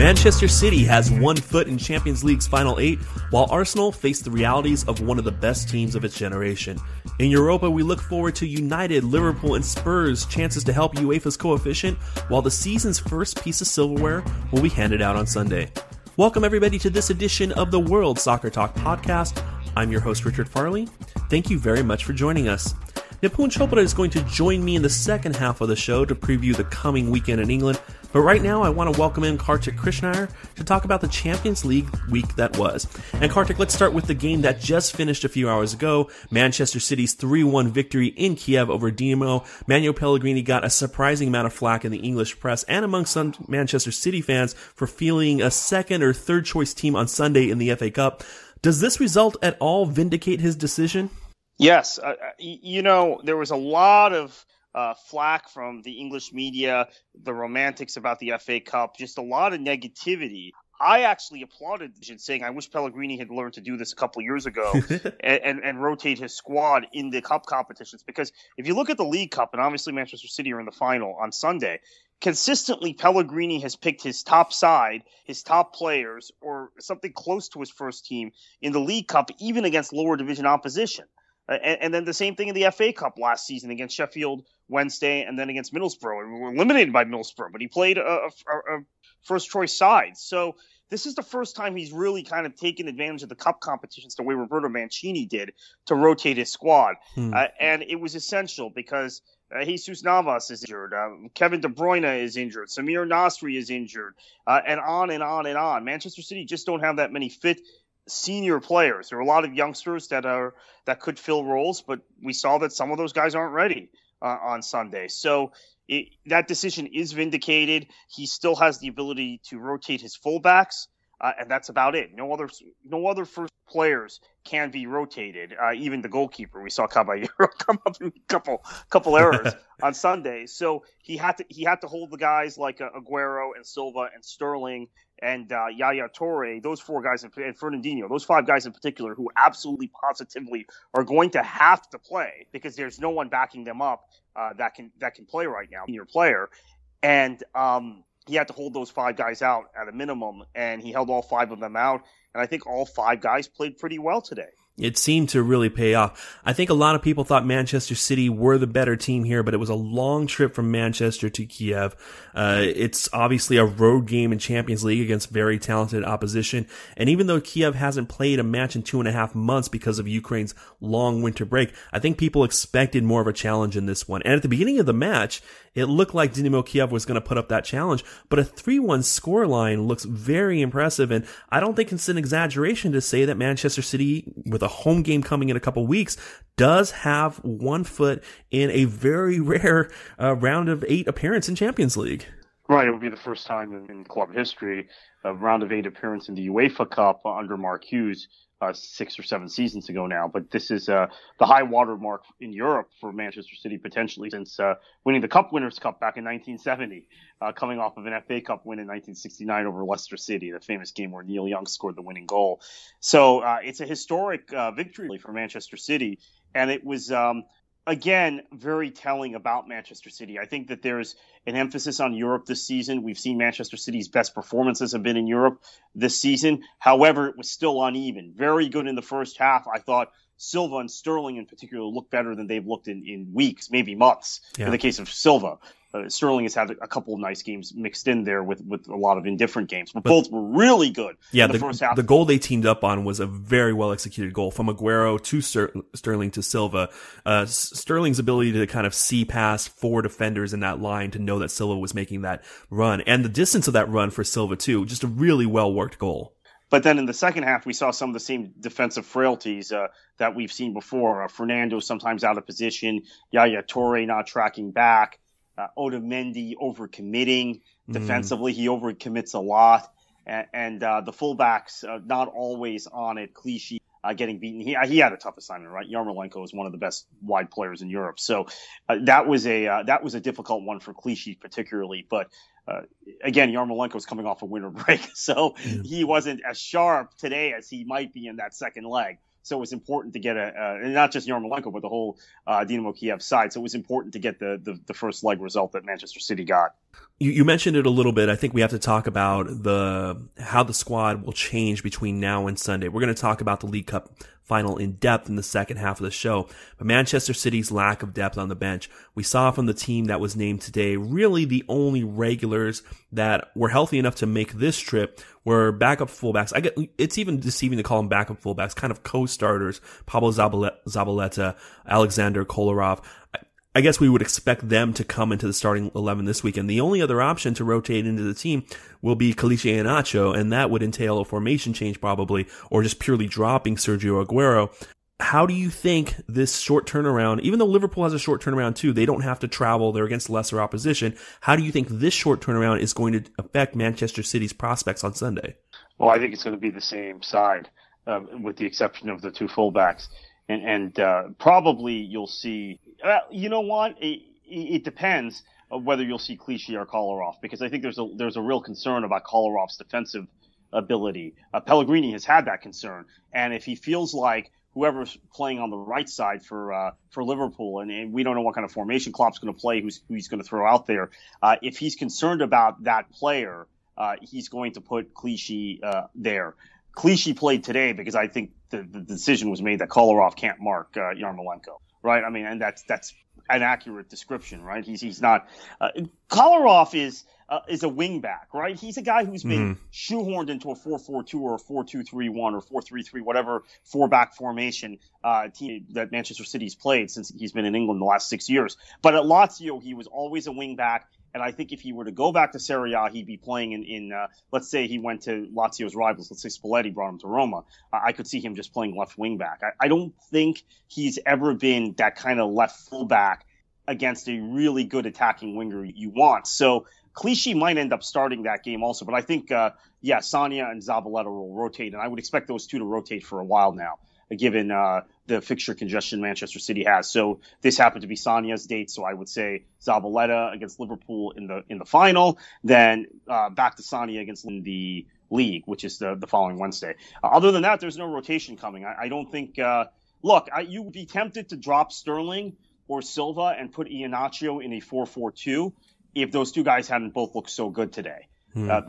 Manchester City has one foot in Champions League's final eight, while Arsenal face the realities of one of the best teams of its generation. In Europa, we look forward to United, Liverpool, and Spurs' chances to help UEFA's coefficient, while the season's first piece of silverware will be handed out on Sunday. Welcome, everybody, to this edition of the World Soccer Talk podcast. I'm your host, Richard Farley. Thank you very much for joining us. Nipun Chopra is going to join me in the second half of the show to preview the coming weekend in England. But right now, I want to welcome in Kartik Krishnaiyer to talk about the Champions League week that was. And Kartik, let's start with the game that just finished a few hours ago. Manchester City's 3-1 victory in Kiev over Dinamo. Manuel Pellegrini got a surprising amount of flack in the English press and among some Manchester City fans for feeling a second or third choice team on Sunday in the FA Cup. Does this result at all vindicate his decision? Yes, uh, you know there was a lot of uh, flack from the English media, the romantics about the FA Cup, just a lot of negativity. I actually applauded Jin saying I wish Pellegrini had learned to do this a couple years ago and, and, and, rotate his squad in the cup competitions. Because if you look at the League Cup, and obviously Manchester City are in the final on Sunday, consistently Pellegrini has picked his top side, his top players, or something close to his first team in the League Cup, even against lower division opposition. And, and, then the same thing in the FA Cup last season against Sheffield Wednesday and then against Middlesbrough. We were eliminated by Middlesbrough, but he played a, a, a first choice side. So this is the first time he's really kind of taken advantage of the cup competitions the way Roberto Mancini did to rotate his squad. Hmm. Uh, and it was essential because uh, Jesus Navas is injured. Uh, Kevin De Bruyne is injured. Samir Nasri is injured. Uh, and on and on and on. Manchester City just don't have that many fit senior players. There are a lot of youngsters that are that could fill roles, but we saw that some of those guys aren't ready uh, on Sunday. So it, that decision is vindicated. He still has the ability to rotate his fullbacks, uh, and that's about it. No other no other first players can be rotated. Uh, even the goalkeeper, we saw Caballero come up in a couple couple errors on Sunday. So he had to he had to hold the guys like uh, Aguero and Silva and Sterling and uh, Yaya Toure, those four guys, and Fernandinho, those five guys in particular, who absolutely positively are going to have to play because there's no one backing them up uh, that can that can play right now, senior player, and um, he had to hold those five guys out at a minimum, and he held all five of them out, and I think all five guys played pretty well today. It seemed to really pay off. I think a lot of people thought Manchester City were the better team here, but it was a long trip from Manchester to Kiev. Uh, it's obviously a road game in Champions League against very talented opposition. And even though Kiev hasn't played a match in two and a half months because of Ukraine's long winter break, I think people expected more of a challenge in this one. And at the beginning of the match, it looked like Dynamo Kiev was going to put up that challenge, but a 3-1 scoreline looks very impressive. And I don't think it's an exaggeration to say that Manchester City, with a home game coming in a couple weeks, does have one foot in a very rare uh, round of eight appearance in Champions League. Right, it would be the first time in, in club history a round of eight appearance in the UEFA Cup under Mark Hughes uh, six or seven seasons ago now. But this is uh, the high water mark in Europe for Manchester City potentially since uh, winning the Cup Winners' Cup back in 1970, uh, coming off of an FA Cup win in 1969 over Leicester City, the famous game where Neil Young scored the winning goal. So uh, it's a historic uh, victory for Manchester City, and it was. Um, again, very telling about Manchester City. I think that there's an emphasis on Europe this season. We've seen Manchester City's best performances have been in Europe this season. However, it was still uneven. Very good in the first half. I thought Silva and Sterling in particular look better than they've looked in, in weeks, maybe months. Yeah. In the case of Silva, uh, Sterling has had a couple of nice games mixed in there with, with a lot of indifferent games, but, but both were really good. Yeah, the, the, first half. the goal they teamed up on was a very well executed goal from Aguero to Ster- Sterling to Silva. Uh, Sterling's ability to kind of see past four defenders in that line to know that Silva was making that run and the distance of that run for Silva too, just a really well worked goal. But then in the second half, we saw some of the same defensive frailties uh, that we've seen before. Uh, Fernando sometimes out of position, Yaya Toure not tracking back uh, Otamendi overcommitting mm. defensively. He overcommits a lot, and, and uh, the fullbacks uh, not always on it. Clichy uh, getting beaten. He he had a tough assignment, right? Yarmolenko is one of the best wide players in Europe, so uh, that was a uh, that was a difficult one for Clichy particularly. But uh, again, Yarmolenko is coming off a winter break, so mm. he wasn't as sharp today as he might be in that second leg. So it was important to get a, and not just Yarmolenko, but the whole uh, Dynamo Kiev side. So it was important to get the, the, the first leg result that Manchester City got. You, you, mentioned it a little bit. I think we have to talk about the how the squad will change between now and Sunday. We're going to talk about the League Cup final in depth in the second half of the show. But Manchester City's lack of depth on the bench, we saw from the team that was named today, really the only regulars that were healthy enough to make this trip were backup fullbacks. I get it's even deceiving to call them backup fullbacks, kind of co-starters. Pablo Zabaleta, Alexander Kolarov. I guess we would expect them to come into the starting 11 this weekend. The only other option to rotate into the team will be Kelechi Iheanacho, and that would entail a formation change probably, or just purely dropping Sergio Aguero. How do you think this short turnaround, even though Liverpool has a short turnaround too, they don't have to travel, they're against lesser opposition. How do you think this short turnaround is going to affect Manchester City's prospects on Sunday? Well, I think it's going to be the same side, uh, with the exception of the two fullbacks and, and uh, probably you'll see. Uh, you know what? It, it depends whether you'll see Clichy or Kolarov because I think there's a there's a real concern about Kolarov's defensive ability. Uh, Pellegrini has had that concern, and if he feels like whoever's playing on the right side for uh, for Liverpool, and, and, we don't know what kind of formation Klopp's going to play, who's who he's going to throw out there. Uh, if he's concerned about that player, uh, he's going to put Clichy uh, there. Clichy played today because I think the, the decision was made that Kolarov can't mark uh, Yarmolenko, right? I mean, and that's that's an accurate description, right? He's he's not. Uh, Kolarov is uh, is a wingback, right? He's a guy who's been mm-hmm. shoehorned into a four-four-two or a four-two-three-one or four-three-three, whatever four-back formation uh, team that Manchester City's played since he's been in England the last six years. But at Lazio, he was always a wingback. And I think if he were to go back to Serie A, he'd be playing in, in uh, let's say he went to Lazio's rivals. Let's say Spalletti brought him to Roma. I, I could see him just playing left wing back. I, I don't think he's ever been that kind of left fullback against a really good attacking winger you want. So Clichy might end up starting that game also, but I think, uh, yeah, Sagna and Zabaleta will rotate, and I would expect those two to rotate for a while now given uh, the fixture congestion Manchester City has. So this happened to be Sagna's date, so I would say Zabaleta against Liverpool in the in the final, then uh, back to Sagna against the league, which is the, the following Wednesday. Uh, other than that, there's no rotation coming. I, I don't think. Uh, look, I, you would be tempted to drop Sterling or Silva and put Iheanacho in a 4-4-2 if those two guys hadn't both looked so good today. Hmm. Uh,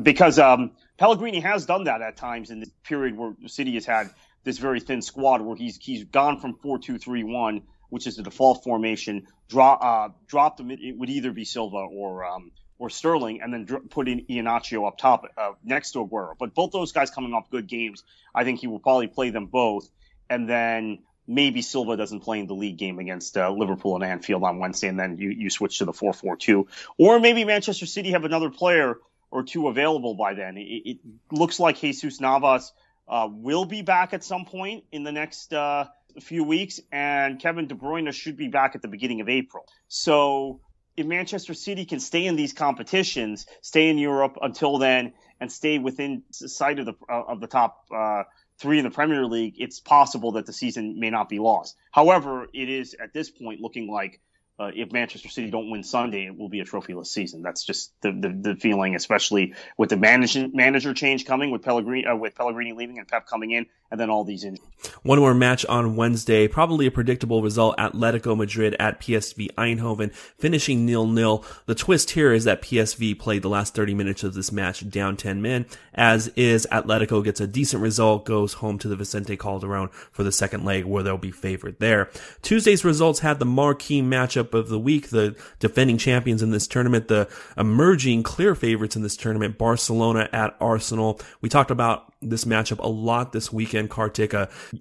because um, Pellegrini has done that at times in this period where the City has had this very thin squad where he's he's gone from four two three one, which is the default formation, drop uh, dropped him. It would either be Silva or um, or Sterling, and then dr- put in Iheanacho up top uh, next to Aguero. But both those guys coming off good games, I think he will probably play them both, and then maybe Silva doesn't play in the league game against uh, Liverpool and Anfield on Wednesday, and then you you switch to the four four two, or maybe Manchester City have another player or two available by then. It, it looks like Jesus Navas uh, will be back at some point in the next uh, few weeks, and Kevin De Bruyne should be back at the beginning of April. So if Manchester City can stay in these competitions, stay in Europe until then, and stay within sight of the uh, of the top uh, three in the Premier League, it's possible that the season may not be lost. However, it is at this point looking like uh, if Manchester City don't win Sunday, it will be a trophyless season. That's just the, the, the feeling, especially with the manager manager change coming, with Pellegrini uh, with Pellegrini leaving and Pep coming in, and then all these injuries. One more match on Wednesday, probably a predictable result. Atletico Madrid at PSV Eindhoven, finishing nil-nil. The twist here is that PSV played the last 30 minutes of this match down 10 men, as is Atletico gets a decent result, goes home to the Vicente Calderon for the second leg where they'll be favored there. Tuesday's results had the marquee matchup of the week, the defending champions in this tournament, the emerging clear favorites in this tournament, Barcelona at Arsenal. We talked about this matchup a lot this weekend, Kartik.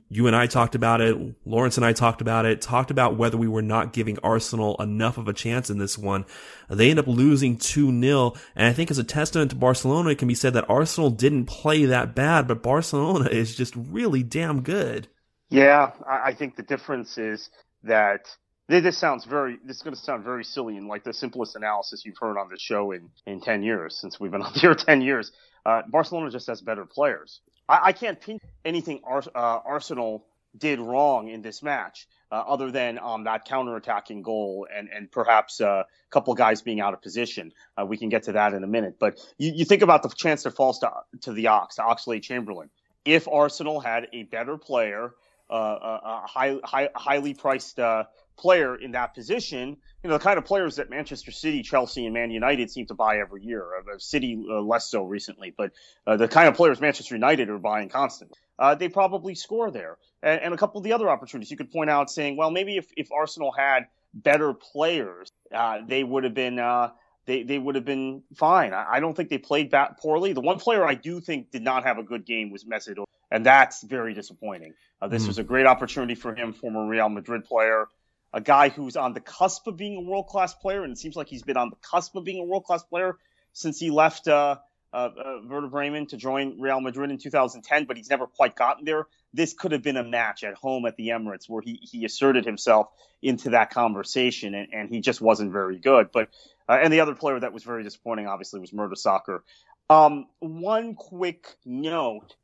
you and I talked about it. Lawrence and I talked about it, talked about whether we were not giving Arsenal enough of a chance in this one. They end up losing 2-0. And I think as a testament to Barcelona, it can be said that Arsenal didn't play that bad, but Barcelona is just really damn good. Yeah, I think the difference is that this sounds very this is going to sound very silly and like the simplest analysis you've heard on the show in in 10 years since we've been on here 10 years uh, barcelona just has better players. I, I can't pin anything Ar- uh, arsenal did wrong in this match uh, other than um, that counter-attacking goal and and perhaps uh, a couple guys being out of position. Uh, we can get to that in a minute. But you, you think about the chance that falls to, to the ox to oxlade-chamberlain if arsenal had a better player uh, a, high, high, highly priced player in that position, you know, the kind of players that Manchester City, Chelsea, and Man United seem to buy every year. Uh, City uh, less so recently, but uh, the kind of players Manchester United are buying constantly. Uh, they probably score there. And, and, a couple of the other opportunities you could point out saying, well, maybe if, if Arsenal had better players, uh, they would have been uh, they, they would have been fine. I, I don't think they played that poorly. The one player I do think did not have a good game was Mesut, and that's very disappointing. Uh, this mm. was a great opportunity for him, former Real Madrid player, a guy who's on the cusp of being a world class player, and it seems like he's been on the cusp of being a world class player since he left uh, uh, uh, Werder Bremen to join Real Madrid in 2010, but he's never quite gotten there. This could have been a match at home at the Emirates where he, he asserted himself into that conversation, and, and he just wasn't very good. But uh, and the other player that was very disappointing, obviously, was Mertesacker. Um, one quick note.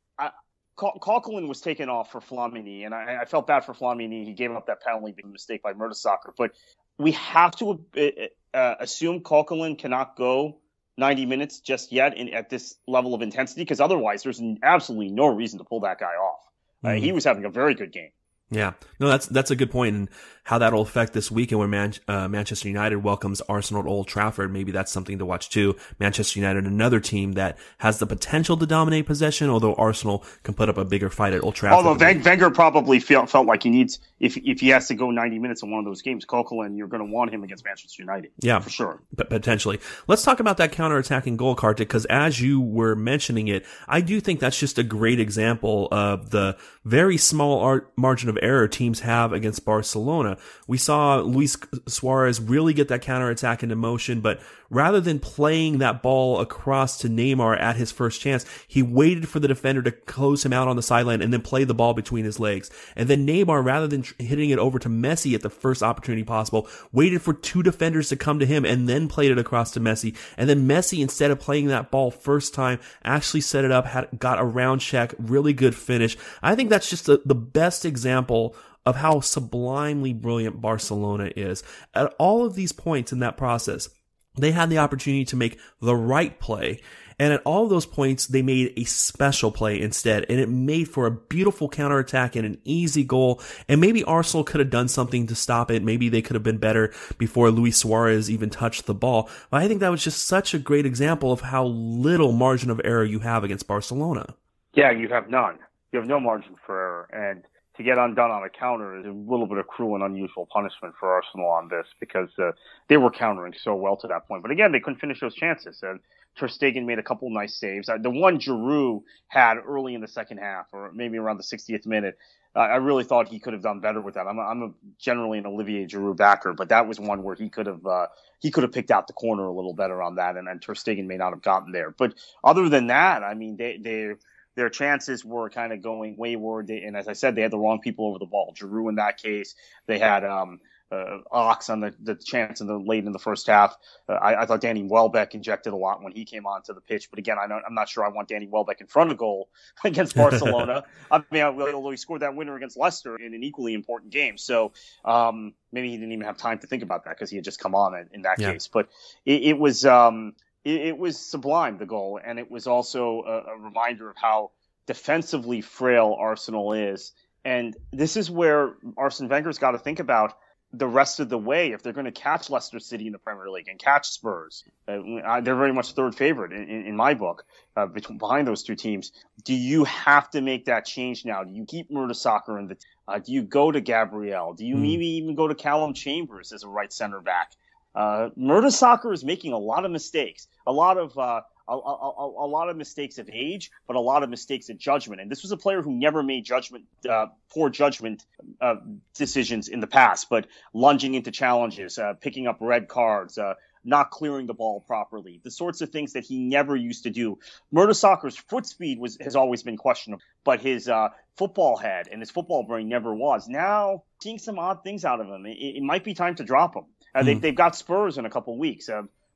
I, was taken off for Flamini, and I, I, felt bad for Flamini. He gave up that penalty, big mistake by Mertesacker. But we have to uh, uh, assume Coquelin cannot go 90 minutes just yet in, at this level of intensity, because otherwise there's absolutely no reason to pull that guy off. Uh, mm-hmm. he was having a very good game. Yeah, no, that's that's a good point, and how that'll affect this weekend when Man- uh, Manchester United welcomes Arsenal at Old Trafford. Maybe that's something to watch too. Manchester United, another team that has the potential to dominate possession, although Arsenal can put up a bigger fight at Old Trafford. Although Wenger probably felt felt like he needs if if he has to go 90 minutes in one of those games, Coquelin, you're going to want him against Manchester United. Yeah, for sure, but potentially. Let's talk about that counter-attacking goal, Kartik, because as you were mentioning it, I do think that's just a great example of the very small art margin of error teams have against Barcelona. We saw Luis Suarez really get that counterattack into motion, but rather than playing that ball across to Neymar at his first chance, he waited for the defender to close him out on the sideline and then play the ball between his legs. And then Neymar, rather than hitting it over to Messi at the first opportunity possible, waited for two defenders to come to him and then played it across to Messi. And then Messi, instead of playing that ball first time, actually set it up, had, got a round check, really good finish. I think that's just the, the best example of how sublimely brilliant Barcelona is. At all of these points in that process, they had the opportunity to make the right play. And at all those points, they made a special play instead, and it made for a beautiful counterattack and an easy goal. And maybe Arsenal could have done something to stop it. Maybe they could have been better before Luis Suarez even touched the ball. But I think that was just such a great example of how little margin of error you have against Barcelona. Yeah, you have none. You have no margin for error. And to get undone on a counter is a little bit of cruel and unusual punishment for Arsenal on this because uh, they were countering so well to that point. But again, they couldn't finish those chances. And Ter Stegen made a couple nice saves. Uh, the one Giroud had early in the second half, or maybe around the 60th minute, uh, I really thought he could have done better with that. I'm, a, I'm a generally an Olivier Giroud backer, but that was one where he could have uh, he could have picked out the corner a little better on that, and, and Ter Stegen may not have gotten there. But other than that, I mean, they they their chances were kind of going wayward. and as I said, they had the wrong people over the ball. Giroud in that case, they had um, uh, Ox on the, the chance in the late in the first half. Uh, I, I, thought Danny Welbeck injected a lot when he came onto the pitch, but again, I am not sure I want Danny Welbeck in front of goal against Barcelona. I mean, although he scored that winner against Leicester in an equally important game, so um, maybe he didn't even have time to think about that because he had just come on in, in that yeah. case. But it, it was um, it, it, was sublime the goal, and it was also a, a reminder of how defensively frail Arsenal is. And this is where Arsene Wenger's got to think about the rest of the way if they're going to catch Leicester City in the Premier League and catch Spurs. Uh, they're very much third favorite in, in, in my book uh, between, behind those two teams. Do you have to make that change now? Do you keep Mertesacker in the? Uh, do you go to Gabriel? Do you mm. maybe even go to Calum Chambers as a right center back? Uh, Mertesacker is making a lot of mistakes, a lot of uh, a, a, a, lot of mistakes of age, but a lot of mistakes of judgment. And this was a player who never made judgment, uh, poor judgment uh, decisions in the past, but lunging into challenges, uh, picking up red cards, uh, not clearing the ball properly, the sorts of things that he never used to do. Mertesacker's foot speed was has always been questionable, but his uh, football head and his football brain never was. Now, seeing some odd things out of him, it, it might be time to drop him. Uh, mm. they, have hmm. got Spurs in a couple weeks.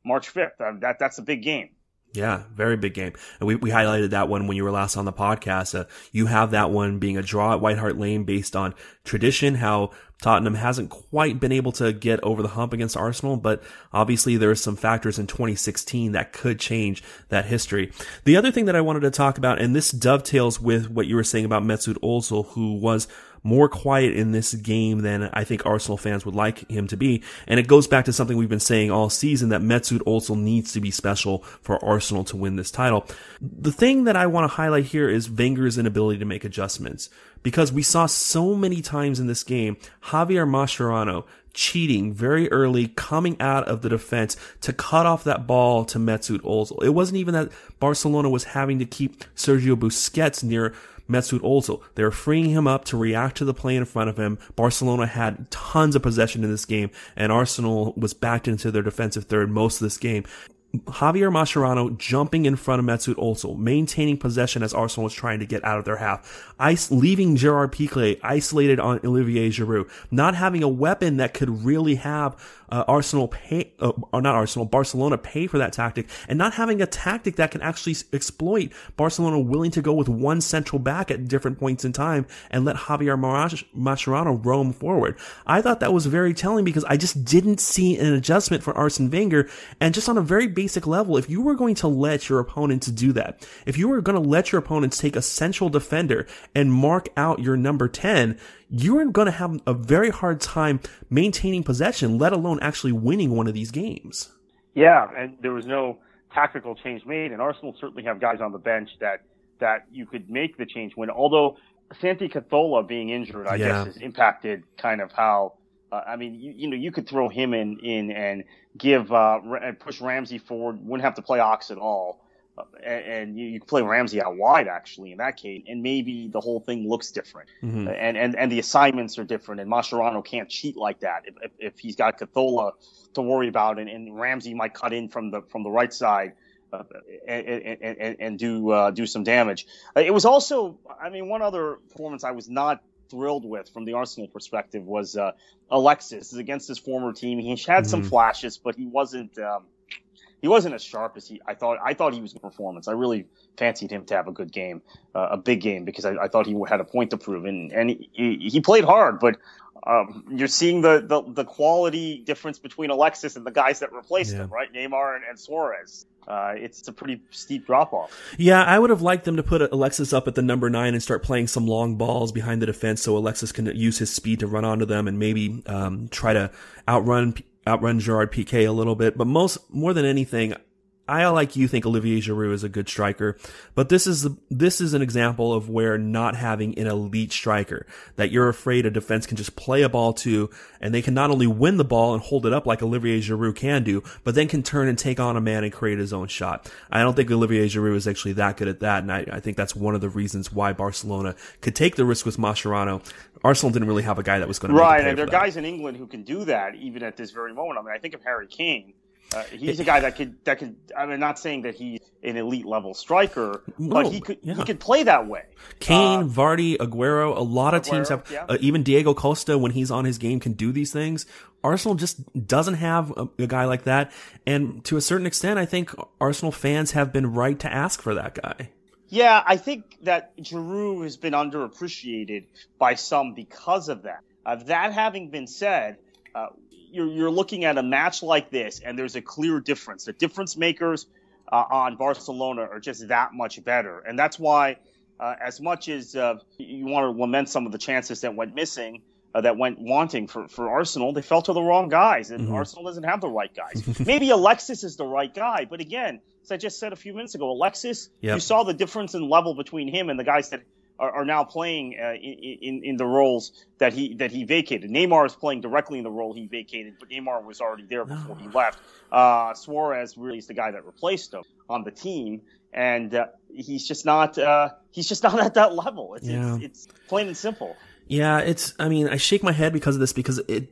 March 5th. that that's a big game. Yeah, very big game. And we, we highlighted that one when you were last on the podcast. Uh, you have that one being a draw at White Hart Lane based on tradition, how Tottenham hasn't quite been able to get over the hump against Arsenal, but obviously there are some factors in 2016 that could change that history. The other thing that I wanted to talk about, and this dovetails with what you were saying about Mesut Ozil, who was more quiet in this game than I think Arsenal fans would like him to be. And it goes back to something we've been saying all season that Mesut Ozil needs to be special for Arsenal to win this title. The thing that I want to highlight here is Wenger's inability to make adjustments because we saw so many times in this game Javier Mascherano cheating very early, coming out of the defense to cut off that ball to Mesut Ozil. It wasn't even that Barcelona was having to keep Sergio Busquets near Mesut Ozil. They were freeing him up to react to the play in front of him. Barcelona had tons of possession in this game, and Arsenal was backed into their defensive third most of this game. Javier Mascherano jumping in front of Mesut Ozil, maintaining possession as Arsenal was trying to get out of their half, ice, leaving Gerard Piqué isolated on Olivier Giroud, not having a weapon that could really have uh, Arsenal pay, uh, or not Arsenal, Barcelona pay for that tactic, and not having a tactic that can actually exploit Barcelona willing to go with one central back at different points in time and let Javier Mascherano roam forward. I thought that was very telling because I just didn't see an adjustment for Arsene Wenger, and just on a very basic level, if you were going to let your opponents do that, if you were going to let your opponents take a central defender and mark out your number 10, you're going to have a very hard time maintaining possession, let alone actually winning one of these games. Yeah, and there was no tactical change made, and Arsenal certainly have guys on the bench that that you could make the change when. Although Santi Cazorla being injured, I yeah. guess, has impacted kind of how uh, I mean, you, you, know, you could throw him in, in and give uh, push Ramsey forward. Wouldn't have to play Ox at all, and, and, you, you could play Ramsey out wide actually in that case, and maybe the whole thing looks different, mm-hmm. and, and and the assignments are different, and Mascherano can't cheat like that if, if, if he's got Cazorla to worry about, and, and Ramsey might cut in from the from the right side. Uh, and, and, and, do uh, do some damage. Uh, it was also, I mean, one other performance I was not thrilled with from the Arsenal perspective was uh, Alexis against his former team. He had mm-hmm. some flashes, but he wasn't um, he wasn't as sharp as he I thought. I thought he was a performance. I really fancied him to have a good game, uh, a big game, because I, I, thought he had a point to prove, and and he, he played hard, but. Um, you're seeing the, the, the quality difference between Alexis and the guys that replaced yeah. him, right? Neymar and, and Suarez uh, it's a pretty steep drop off. Yeah, I would have liked them to put Alexis up at the number nine and start playing some long balls behind the defense, so Alexis can use his speed to run onto them and maybe um, try to outrun outrun Gerard Piqué a little bit. But most more than anything, I, like you, think Olivier Giroud is a good striker, but this is this is an example of where not having an elite striker that you're afraid a defense can just play a ball to, and they can not only win the ball and hold it up like Olivier Giroud can do, but then can turn and take on a man and create his own shot. I don't think Olivier Giroud is actually that good at that, and I, I think that's one of the reasons why Barcelona could take the risk with Mascherano. Arsenal didn't really have a guy that was going to right, and there are guys in England who can do that even at this very moment. I mean, I think of Harry Kane uh, he's a guy that could that could. I'm not saying that he's an elite level striker, but he could yeah. he could play that way. Kane, uh, Vardy, Aguero, a lot of Aguero, teams have. Yeah. Uh, even Diego Costa, when he's on his game, can do these things. Arsenal just doesn't have a, a, guy like that, and to a certain extent, I think Arsenal fans have been right to ask for that guy. Yeah, I think that Giroud has been underappreciated by some because of that. Uh, that having been said, uh, you're, you're looking at a match like this, and there's a clear difference. The difference makers uh, on Barcelona are just that much better, and that's why uh, as much as uh, you want to lament some of the chances that went missing, uh, that went wanting for, for Arsenal, they fell to the wrong guys, and mm-hmm. Arsenal doesn't have the right guys. Maybe Alexis is the right guy, but again, as I just said a few minutes ago, Alexis, yep. you saw the difference in level between him and the guys that are, are now playing uh, in, in, in the roles that he that he vacated. Neymar is playing directly in the role he vacated, but Neymar was already there before he left. Uh, Suarez really is the guy that replaced him on the team, and uh, he's just not uh, he's just not at that level. It's, yeah. it's, it's plain and simple. Yeah, it's. I mean, I shake my head because of this because it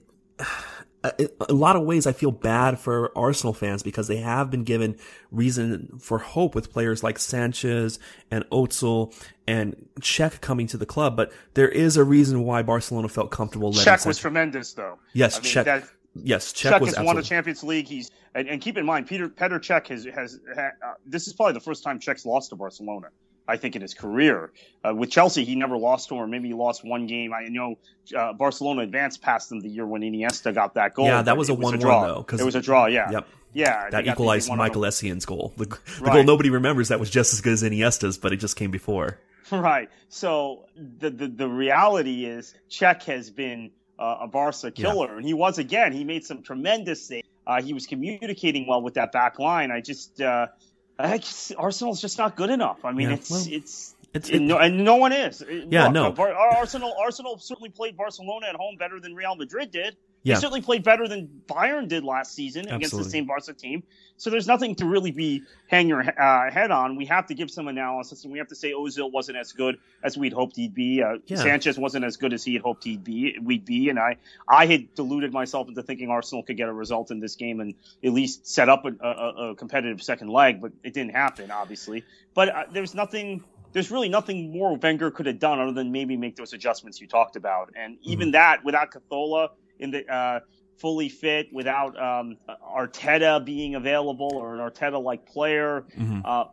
a lot of ways I feel bad for Arsenal fans because they have been given reason for hope with players like Sanchez and Ozil and Cech coming to the club. But there is a reason why Barcelona felt comfortable letting Cech was tremendous though. Yes, I mean, Cech. That, yes, Cech, Cech was has won the Champions League. He's and, and, keep in mind, Peter Petr Cech has has, uh, this is probably the first time Cech's lost to Barcelona. I think in his career. Uh, with Chelsea, he never lost to him. Maybe he lost one game. I know uh, Barcelona advanced past them the year when Iniesta got that goal. Yeah, that was a one-one though. Cause It was a draw. Yeah. Yep. Yeah, that equalized Michael Essien's goal. The, the right. goal nobody remembers that was just as good as Iniesta's, but it just came before. Right. So the the, the reality is, Cech has been uh, a Barca killer, yeah. and he was again. He made some tremendous saves. Uh, he was communicating well with that back line. I just uh, I guess Arsenal's just not good enough. I mean, yeah, it's, well, it's it's it, no, and no one is. Yeah, Look, no. Bar, Arsenal Arsenal certainly played Barcelona at home better than Real Madrid did. Yeah. They certainly played better than Bayern did last season Absolutely. against the same Barca team. So there's nothing to really be hang your uh, head on. We have to give some analysis, and we have to say Ozil wasn't as good as we'd hoped he'd be. Uh, yeah. Sanchez wasn't as good as he had hoped he'd be. We'd be, and I I had deluded myself into thinking Arsenal could get a result in this game and at least set up a, a, a competitive second leg, but it didn't happen, obviously. But uh, there's nothing there's really nothing more Wenger could have done other than maybe make those adjustments you talked about. And even mm-hmm. that, without Cazorla in the uh, fully fit, without um, Arteta being available or an Arteta-like player, mm-hmm. uh,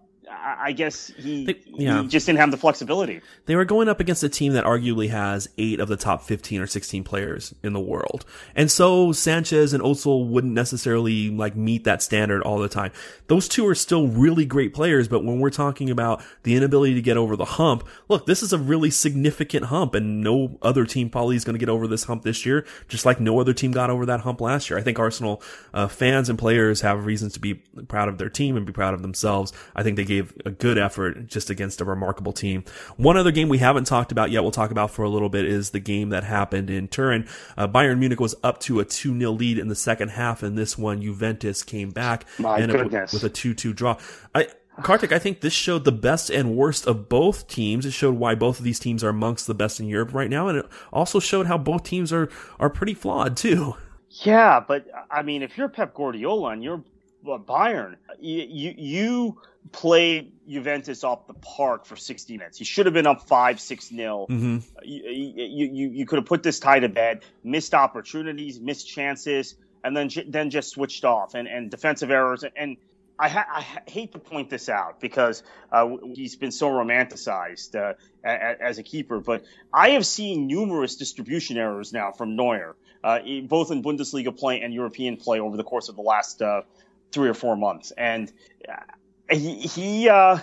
I guess he, they, yeah. he just didn't have the flexibility. They were going up against a team that arguably has eight of the top 15 or 16 players in the world. And so Sanchez and Ozil wouldn't necessarily like meet that standard all the time. Those two are still really great players, but when we're talking about the inability to get over the hump, look, this is a really significant hump and no other team probably is going to get over this hump this year, just like no other team got over that hump last year. I think Arsenal uh, fans and players have reasons to be proud of their team and be proud of themselves. I think they gave gave a good effort just against a remarkable team. One other game we haven't talked about yet, we'll talk about for a little bit, is the game that happened in Turin. Uh, Bayern Munich was up to a 2-0 lead in the second half, and this one Juventus came back My and goodness. with a 2-2 draw. I, Kartik, I think this showed the best and worst of both teams. It showed why both of these teams are amongst the best in Europe right now, and it also showed how both teams are are pretty flawed too. Yeah, but I mean, if you're Pep Guardiola and you're Bayern, you, you, you played Juventus off the park for 60 minutes. You should have been up 5 6 0. Mm-hmm. You, you, you, could have put this tie to bed, missed opportunities, missed chances, and then then just switched off and, and defensive errors. And I, ha- I hate to point this out because uh, he's been so romanticized uh, as a keeper, but I have seen numerous distribution errors now from Neuer, uh, both in Bundesliga play and European play over the course of the last uh, three or four months. And uh, he, he uh,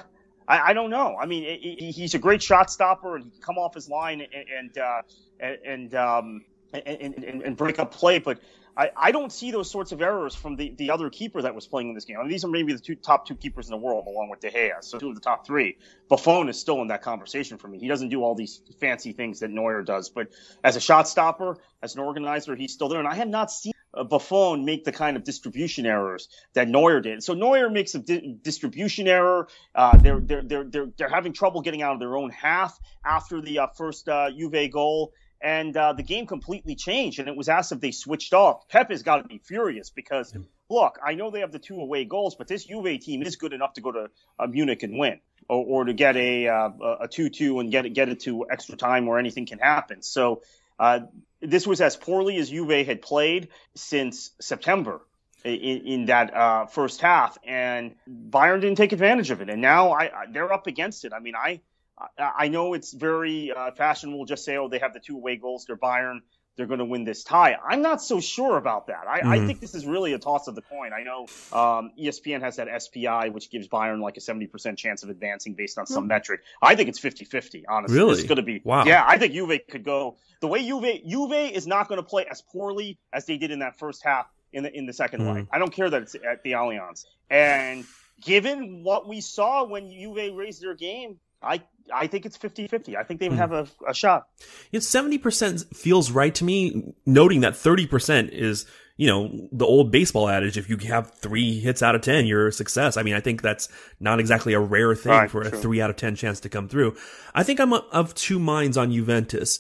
I, I, don't know. I mean, he, he's a great shot stopper and he can come off his line and and uh, and, um, and, and, and break up play, but I, I don't see those sorts of errors from the, the other keeper that was playing in this game. I mean, these are maybe the two top two keepers in the world, along with De Gea. So two of the top three. Buffon is still in that conversation for me. He doesn't do all these fancy things that Neuer does, but as a shot stopper, as an organizer, he's still there. And I have not seen Buffon make the kind of distribution errors that Neuer did. So Neuer makes a di- distribution error. Uh, they're, they're, they're, they're, they're having trouble getting out of their own half after the uh, first uh, Juve goal. And uh, the game completely changed, and it was asked if they switched off. Pep has got to be furious because, look, I know they have the two away goals, but this Juve team is good enough to go to uh, Munich and win, or, or to get a a two-two and get it get it to extra time where anything can happen. So uh, this was as poorly as Juve had played since September in, in that uh, first half, and Bayern didn't take advantage of it. And now I, I, they're up against it. I mean, I I know it's very uh, fashionable just say, oh, they have the two away goals. They're Bayern. They're going to win this tie. I'm not so sure about that. I, mm-hmm. I, think this is really a toss of the coin. I know um, ESPN has that SPI, which gives Bayern like a 70% chance of advancing based on some mm-hmm. metric. I think it's 50 50, honestly. Really? It's going to be. Wow. Yeah, I think Juve could go. The way Juve, Juve is not going to play as poorly as they did in that first half in the, in the 2nd mm-hmm. leg. I don't care that it's at the Allianz. And given what we saw when Juve raised their game, I I think it's 50-50. I think they would hmm. have a, a shot. Yeah, 70% feels right to me, noting that 30% is, you know, the old baseball adage, if you have three hits out of 10, you're a success. I mean, I think that's not exactly a rare thing right, for a three out of 10 chance to come through. I think I'm of two minds on Juventus.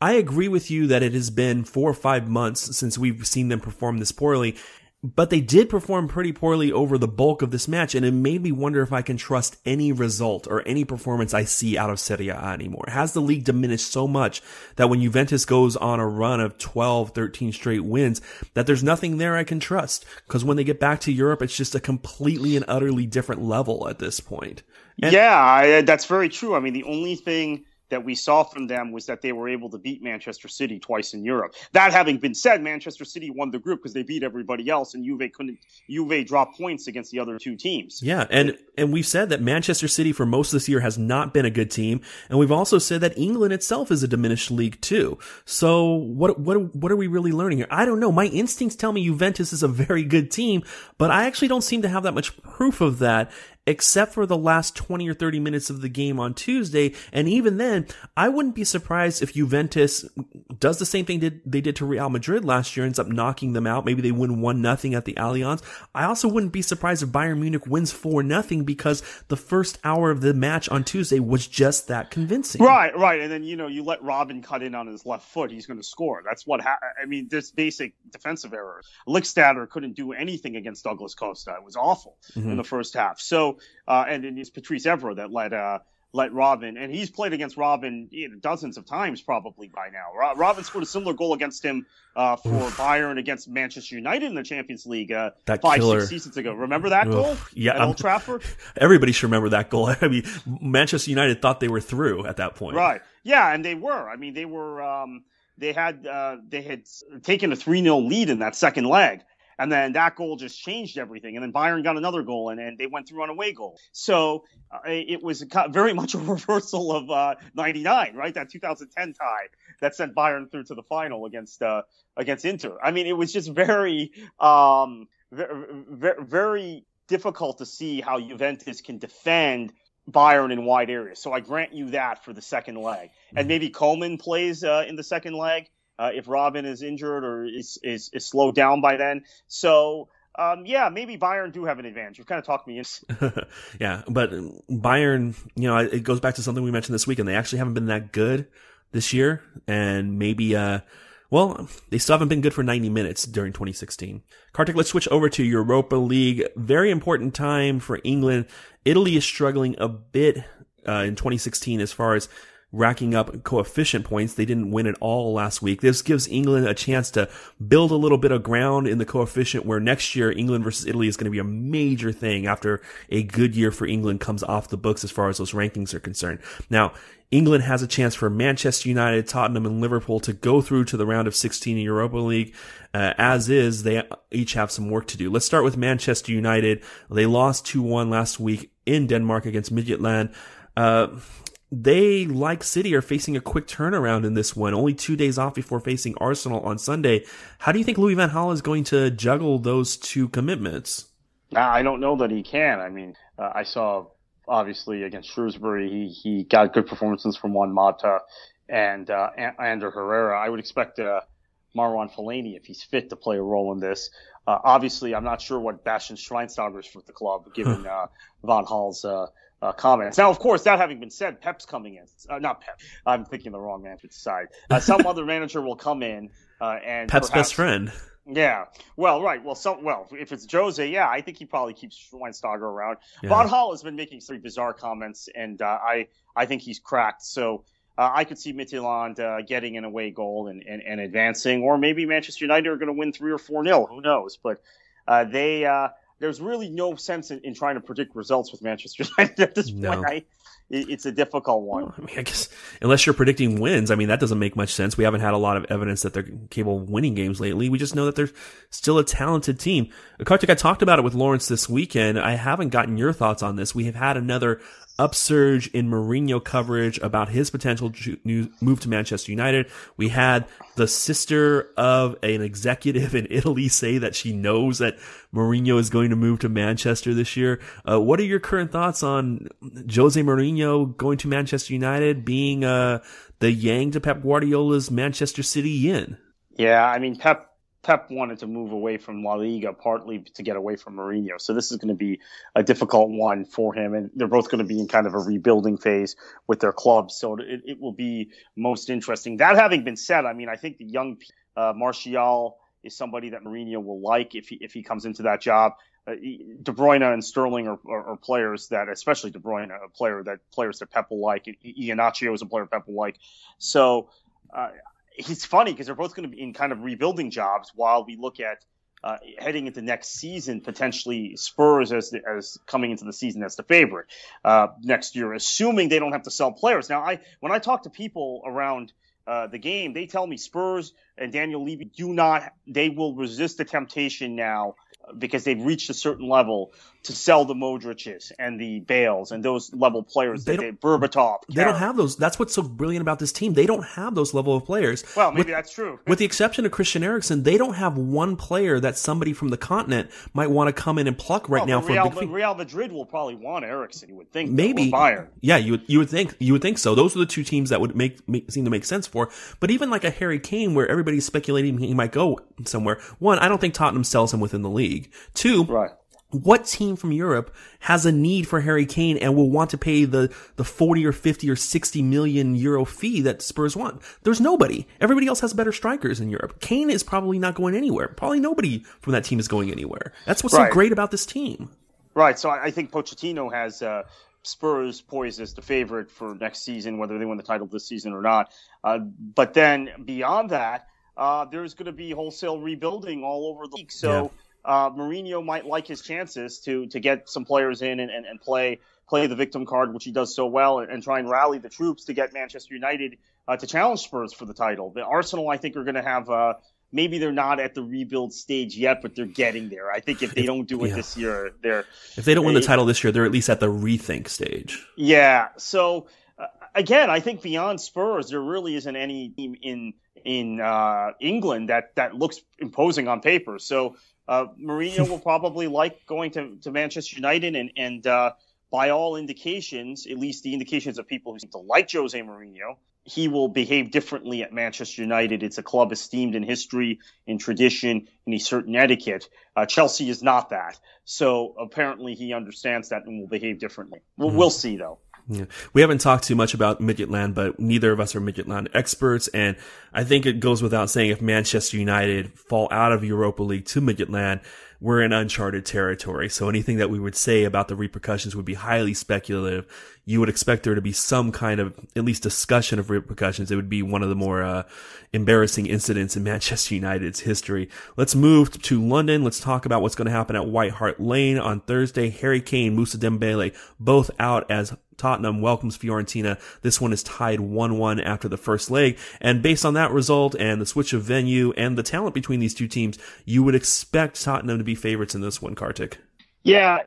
I agree with you that it has been four or five months since we've seen them perform this poorly but they did perform pretty poorly over the bulk of this match, and it made me wonder if I can trust any result or any performance I see out of Serie A anymore. Has the league diminished so much that when Juventus goes on a run of 12, 13 straight wins, that there's nothing there I can trust? Because when they get back to Europe, it's just a completely and utterly different level at this point. And- yeah, I, uh, that's very true. I mean, the only thing that we saw from them was that they were able to beat Manchester City twice in Europe. That having been said, Manchester City won the group because they beat everybody else, and Juve couldn't. Juve dropped points against the other two teams. Yeah, and and we've said that Manchester City for most of this year has not been a good team, and we've also said that England itself is a diminished league too. So what what what are we really learning here? I don't know. My instincts tell me Juventus is a very good team, but I actually don't seem to have that much proof of that except for the last 20 or 30 minutes of the game on Tuesday. And even then, I wouldn't be surprised if Juventus does the same thing did, they did to Real Madrid last year, ends up knocking them out. Maybe they win 1 nothing at the Allianz. I also wouldn't be surprised if Bayern Munich wins 4 nothing because the first hour of the match on Tuesday was just that convincing. Right, right. And then, you know, you let Robben cut in on his left foot, he's going to score. That's what ha- I mean, this basic defensive error. Lichtsteiner couldn't do anything against Douglas Costa. It was awful mm-hmm. in the first half. So, uh, and then it's Patrice Evra that led uh, let Robben, and he's played against Robben you know, dozens of times probably by now. Robben scored a similar goal against him uh, for Oof. Bayern against Manchester United in the Champions League uh, five killer. six seasons ago. Remember that Oof. goal? Yeah, at Old Trafford. Everybody should remember that goal. I mean, Manchester United thought they were through at that point. Right. Yeah, and they were. I mean, they were. Um, they had uh, they had taken a three 0 lead in that second leg. And then that goal just changed everything. And then Bayern got another goal, and, and they went through on away goal. So uh, it was very much a reversal of uh, 99, right? That 2010 tie that sent Bayern through to the final against uh, against Inter. I mean, it was just very, um, very, very difficult to see how Juventus can defend Bayern in wide areas. So I grant you that for the second leg. And maybe Coleman plays uh, in the second leg uh, if Robben is injured or is, is, is slowed down by then. So, um, yeah, maybe Bayern do have an advantage. You've kind of talked me into. yeah, but Bayern, you know, it goes back to something we mentioned this week, and they actually haven't been that good this year. And maybe, uh, well, they still haven't been good for 90 minutes during 2016. Kartik, let's switch over to Europa League. Very important time for England. Italy is struggling a bit uh, in 2016 as far as racking up coefficient points. They didn't win at all last week. This gives England a chance to build a little bit of ground in the coefficient where next year England versus Italy is going to be a major thing after a good year for England comes off the books as far as those rankings are concerned. Now, England has a chance for Manchester United, Tottenham, and Liverpool to go through to the round of 16 in Europa League. Uh, as is, they each have some work to do. Let's start with Manchester United. They lost 2-1 last week in Denmark against Midtjylland. Uh, they, like City, are facing a quick turnaround in this one, only two days off before facing Arsenal on Sunday. How do you think Louis Van Gaal is going to juggle those two commitments? I don't know that he can. I mean, uh, I saw obviously against Shrewsbury, he he got good performances from Juan Mata and uh, Ander Herrera. I would expect uh, Marwan Fellaini, if he's fit, to play a role in this. Uh, obviously, I'm not sure what Bastian Schweinsteiger is for the club, given uh, Van Gaal's uh, comments. Now, of course, that having been said, Pep's coming in. Uh, not Pep. I'm thinking the wrong management side. Uh, some other manager will come in uh, and Pep's perhaps, best friend. Yeah. Well, right. Well, some. Well, if it's Jose, yeah, I think he probably keeps Schweinsteiger around. Yeah. Van Gaal has been making some bizarre comments, and uh, I I think he's cracked. So. Uh, I could see Midtjylland uh, getting an away goal and, and, and, advancing, or maybe Manchester United are going to win three or four nil. Who knows? But they there's really no sense in, in trying to predict results with Manchester United at this no. point. I, it, it's a difficult one. Well, I mean, I guess unless you're predicting wins, I mean that doesn't make much sense. We haven't had a lot of evidence that they're capable of winning games lately. We just know that they're still a talented team. Kartik, I talked about it with Lawrence this weekend. I haven't gotten your thoughts on this. We have had another upsurge in Mourinho coverage about his potential move to Manchester United. We had the sister of an executive in Italy say that she knows that Mourinho is going to move to Manchester this year. Uh, what are your current thoughts on Jose Mourinho going to Manchester United, being uh, the yang to Pep Guardiola's Manchester City yin? Yeah, I mean Pep Pep wanted to move away from La Liga partly to get away from Mourinho. So this is going to be a difficult one for him. And they're both going to be in kind of a rebuilding phase with their clubs. So it, it will be most interesting. That having been said, I mean, I think the young uh, Martial is somebody that Mourinho will like if he, if he comes into that job. Uh, De Bruyne and Sterling are, are, are, players that, especially De Bruyne, a player that players that Pep will like. Iheanacho is a player Pep will like. So uh, it's funny because they're both going to be in kind of rebuilding jobs while we look at uh, heading into next season, potentially Spurs as the, as coming into the season as the favorite uh, next year, assuming they don't have to sell players. Now, I when I talk to people around uh, the game, they tell me Spurs and Daniel Levy do not, they will resist the temptation now because they've reached a certain level to sell the Modric's and the Bales and those level players they that they Berbatov. They don't have those. That's what's so brilliant about this team. They don't have those level of players. Well, maybe with, that's true. with the exception of Christian Eriksen, they don't have one player that somebody from the continent might want to come in and pluck right well, now for Real, a big fee. Real Madrid will probably want Eriksen. You would think. Maybe Bayern. Yeah, you would. You would think. You would think so. Those are the two teams that would make, make seem to make sense for. But even like a Harry Kane, where everybody's speculating he might go somewhere. One, I don't think Tottenham sells him within the league. Two, right what team from Europe has a need for Harry Kane and will want to pay the, the 40 or 50 or 60 million euro fee that Spurs want? There's nobody. Everybody else has better strikers in Europe. Kane is probably not going anywhere. Probably nobody from that team is going anywhere. That's what's right. so great about this team. Right. So I think Pochettino has, uh, Spurs poised as the favorite for next season, whether they win the title this season or not. Uh, but then beyond that, uh, there's going to be wholesale rebuilding all over the league. So, uh, Mourinho might like his chances to to get some players in and, and, and play play the victim card, which he does so well, and, and try and rally the troops to get Manchester United uh, to challenge Spurs for the title. The Arsenal, I think, are going to have. Uh, maybe they're not at the rebuild stage yet, but they're getting there. I think if they don't do it yeah. this year, they're if they don't win the title this year, they're at least at the rethink stage. Yeah. So uh, again, I think beyond Spurs, there really isn't any team in in uh, England that that looks imposing on paper. So uh, Mourinho will probably like going to, to Manchester United, and and uh, by all indications, at least the indications of people who seem to like Jose Mourinho, he will behave differently at Manchester United. It's a club esteemed in history, in tradition, in a certain etiquette. Uh, Chelsea is not that, so apparently he understands that and will behave differently. We'll, we'll see though. Yeah. We haven't talked too much about Midtjylland, but neither of us are Midtjylland experts. And I think it goes without saying if Manchester United fall out of Europa League to Midtjylland, we're in uncharted territory. So anything that we would say about the repercussions would be highly speculative. You would expect there to be some kind of at least discussion of repercussions. It would be one of the more uh, embarrassing incidents in Manchester United's history. Let's move to London. Let's talk about what's going to happen at White Hart Lane on Thursday. Harry Kane, Moussa Dembele, both out as Tottenham welcomes Fiorentina. This one is tied 1-1 after the first leg. And based on that result and the switch of venue and the talent between these two teams, you would expect Tottenham to be favorites in this one, Kartik. Yeah,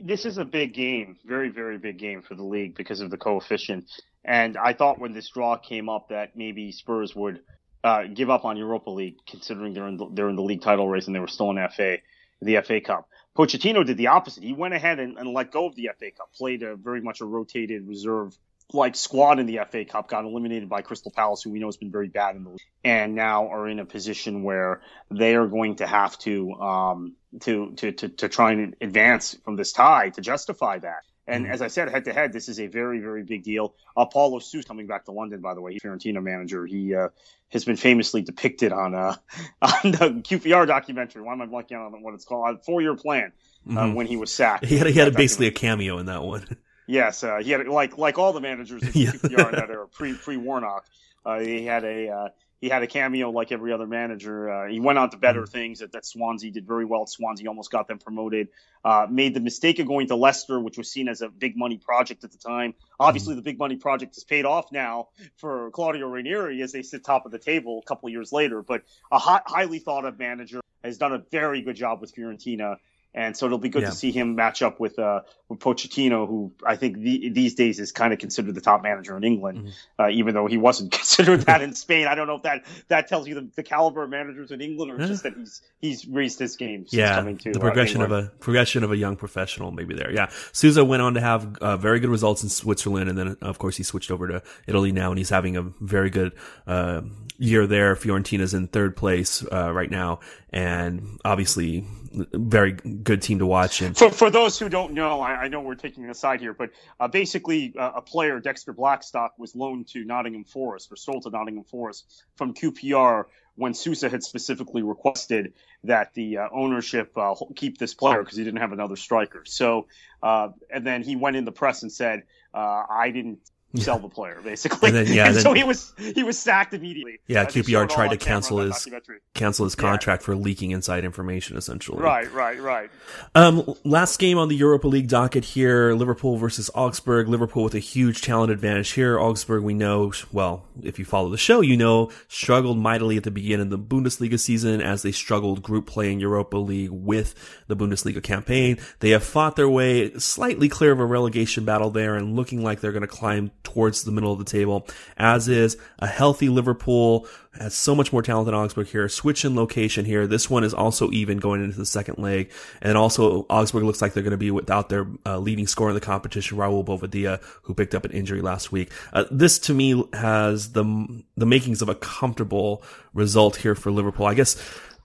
this is a big game, very, very big game for the league because of the coefficient. And I thought when this draw came up that maybe Spurs would uh, give up on Europa League, considering they're in the, they're in the league title race and they were still in FA, the FA Cup. Pochettino did the opposite. He went ahead and, and let go of the FA Cup, played a very much a rotated reserve like squad in the FA Cup, got eliminated by Crystal Palace, who we know has been very bad in the league, and now are in a position where they are going to have to um, to, to to to try and advance from this tie to justify that. And mm-hmm. as I said, head to head, this is a very, very big deal. Uh, Paulo Sousa coming back to London, by the way, Fiorentina manager. He uh, has been famously depicted on uh, on the QPR documentary. Why am I blanking on what it's called? Four year plan uh, mm-hmm. when he was sacked. He had, he had basically a cameo in that one. Yes, uh, he had like like all the managers in yeah. QPR that are pre pre Warnock. Uh, he had a he had a cameo like every other manager. Uh, he went on to better mm. things that, that Swansea did very well. Swansea almost got them promoted. Uh, made the mistake of going to Leicester, which was seen as a big money project at the time. Obviously, mm. the big money project has paid off now for Claudio Ranieri as they sit top of the table a couple years later. But a high, highly thought of manager has done a very good job with Fiorentina and so it'll be good yeah. to see him match up with uh, with Pochettino, who I think the, these days is kind of considered the top manager in England, mm-hmm. uh, even though he wasn't considered that in Spain. I don't know if that that tells you the, the caliber of managers in England, or yeah. just that he's he's raised his game. yeah, to, the progression uh, of a progression of a young professional, maybe there. Yeah, Sousa went on to have uh, very good results in Switzerland, and then of course he switched over to Italy now, and he's having a very good uh, year there. Fiorentina's in third place uh, right now, and obviously very good team to watch. And for, for those who don't know, I, I know we're taking a side here, but uh, basically uh, a player, Dexter Blackstock, was loaned to Nottingham Forest or sold to Nottingham Forest from QPR when Sousa had specifically requested that the uh, ownership uh, keep this player because he didn't have another striker. So, uh, and then he went in the press and said, uh, "I didn't sell the player basically. And then, yeah, and then, so he was he was sacked immediately. Yeah, QPR tried to cancel his cancel his contract yeah. for leaking inside information, essentially. Right, right, right. Um, last game on the Europa League docket here: Liverpool versus Augsburg. Liverpool with a huge talent advantage here. Augsburg, we know well. If you follow the show, you know struggled mightily at the beginning of the Bundesliga season as they struggled group play in Europa League with the Bundesliga campaign. They have fought their way slightly clear of a relegation battle there and looking like they're going to climb towards the middle of the table, as is a healthy Liverpool has so much more talent than Augsburg here. Switch in location here. This one is also even going into the second leg. And also Augsburg looks like they're going to be without their uh, leading scorer in the competition, Raul Bobadilla, who picked up an injury last week. Uh, this to me has the, the makings of a comfortable result here for Liverpool. I guess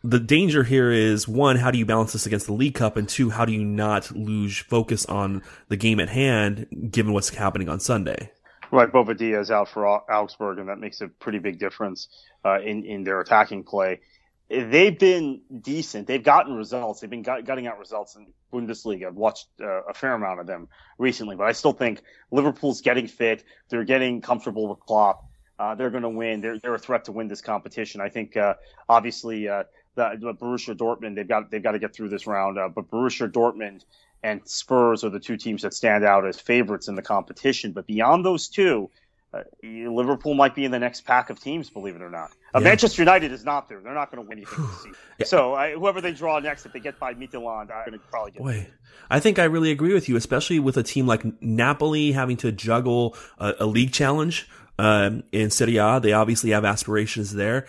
the danger here is one, how do you balance this against the League Cup? And two, how do you not lose focus on the game at hand given what's happening on Sunday? Right, Bobadilla is out for Augsburg, and that makes a pretty big difference uh, in in their attacking play. They've been decent. They've gotten results. They've been got, gutting out results in Bundesliga. I've watched uh, a fair amount of them recently, but I still think Liverpool's getting fit. They're getting comfortable with Klopp. Uh, they're going to win. They're they're a threat to win this competition. I think uh, obviously uh, the, the Borussia Dortmund they've got they've got to get through this round. Uh, but Borussia Dortmund and Spurs are the two teams that stand out as favorites in the competition. But beyond those two, uh, Liverpool might be in the next pack of teams, believe it or not. Uh, yeah. Manchester United is not there. They're not going to win anything this season. Yeah. So uh, whoever they draw next, if they get by Midtjylland, I'm going to probably get. Boy, I think I really agree with you, especially with a team like Napoli having to juggle a, a league challenge. Um, in Serie A, they obviously have aspirations there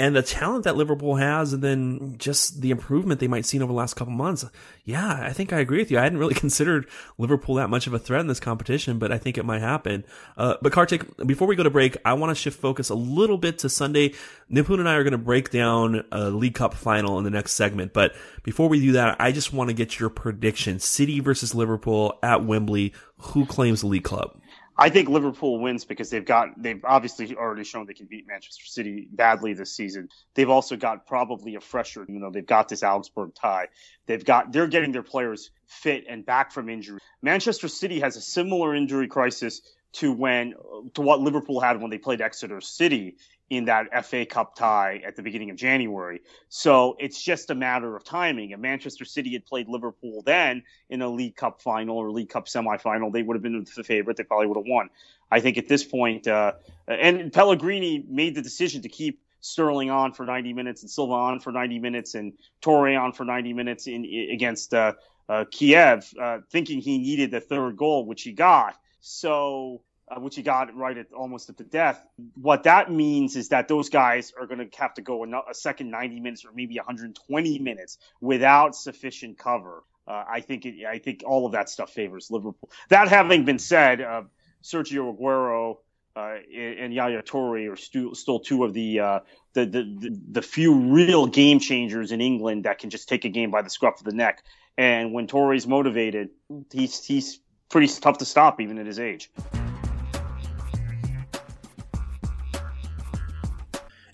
and the talent that Liverpool has, and then just the improvement they might see over the last couple months. Yeah, I think I agree with you. I hadn't really considered Liverpool that much of a threat in this competition, but I think it might happen. Uh, but Kartik, before we go to break, I want to shift focus a little bit to Sunday. Nipun and I are going to break down a League Cup final in the next segment, but before we do that, I just want to get your prediction: City versus Liverpool at Wembley. Who claims the League Club? I think Liverpool wins because they've got they've obviously already shown they can beat Manchester City badly this season. They've also got probably a fresher, you know, they've got this Augsburg tie. They've got they're getting their players fit and back from injury. Manchester City has a similar injury crisis to when to what Liverpool had when they played Exeter City in that FA Cup tie at the beginning of January. So it's just a matter of timing. If Manchester City had played Liverpool then in a League Cup final or League Cup semifinal. They would have been the favorite. They probably would have won. I think at this point, uh, and Pellegrini made the decision to keep Sterling on for 90 minutes and Silva on for 90 minutes and Toure on for 90 minutes in against uh, uh, Kiev, uh, thinking he needed the third goal, which he got. So uh, which he got right at almost at the death. What that means is that those guys are going to have to go a, second 90 minutes or maybe 120 minutes without sufficient cover. Uh, I think it, I think all of that stuff favors Liverpool. That having been said, uh, Sergio Aguero uh, and Yaya Toure are stu- still two of the, uh, the, the the few real game changers in England that can just take a game by the scruff of the neck. And when Toure's motivated, he's he's pretty tough to stop even at his age.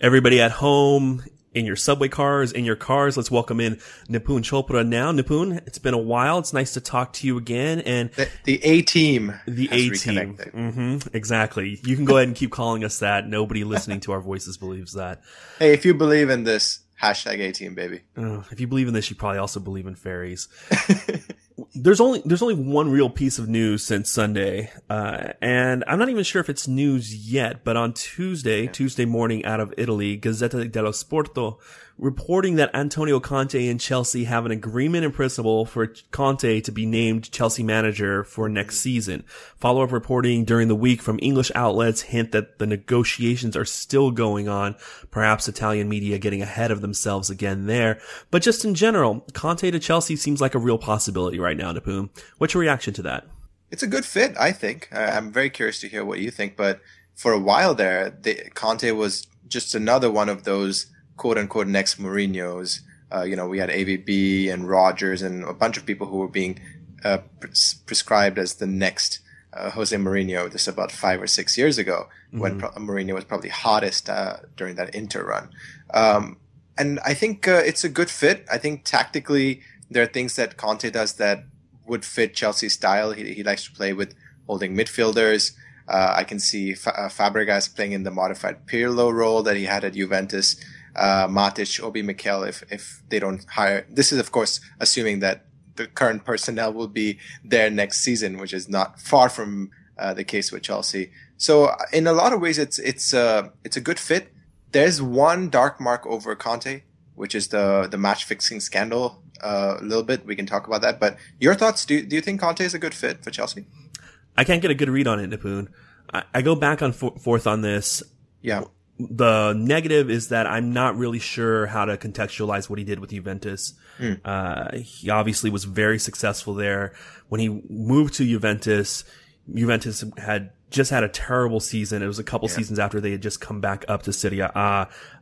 Everybody at home in your subway cars, in your cars. Let's welcome in Nipun Chopra now. Nipun, it's been a while. It's nice to talk to you again. And the, A team, the A team, mm-hmm, exactly. You can go ahead and keep calling us that. Nobody listening to our voices believes that. Hey, if you believe in this, hashtag A team, baby. Uh, if you believe in this, you probably also believe in fairies. there's only there's only one real piece of news since Sunday, uh, and I'm not even sure if it's news yet. But on Tuesday. Tuesday morning, out of Italy, Gazzetta dello Sport reporting that Antonio Conte and Chelsea have an agreement in principle for Conte to be named Chelsea manager for next season. Follow-up reporting during the week from English outlets hint that the negotiations are still going on, perhaps Italian media getting ahead of themselves again there. But just in general, Conte to Chelsea seems like a real possibility right now, Nipun. What's your reaction to that? It's a good fit, I think. I'm very curious to hear what you think, but for a while there, the, Conte was just another one of those quote unquote next Mourinho's. Uh, you know, we had AVB and Rodgers and a bunch of people who were being uh, pres- prescribed as the next uh, Jose Mourinho. This about five or six years ago mm-hmm. when pro- Mourinho was probably hottest uh, during that Inter run. Um, and I think uh, it's a good fit. I think tactically there are things that Conte does that would fit Chelsea's style. He, he likes to play with holding midfielders. Uh, I can see Fa- Fabregas playing in the modified Pirlo role that he had at Juventus uh, Matic, Obi Mikel if, if they don't hire. This is, of course, assuming that the current personnel will be there next season, which is not far from uh, the case with Chelsea. So, uh, in a lot of ways, it's it's uh, it's a good fit. There's one dark mark over Conte, which is the the match fixing scandal. Uh, a little bit, we can talk about that. But your thoughts? Do do you think Conte is a good fit for Chelsea? I can't get a good read on it, Nipun. I, I go back and for- forth on this. Yeah the negative is that I'm not really sure how to contextualize what he did with Juventus. Mm. Uh, he obviously was very successful there. When he moved to Juventus, Juventus had just had a terrible season. It was a couple yeah. seasons after they had just come back up to Serie A.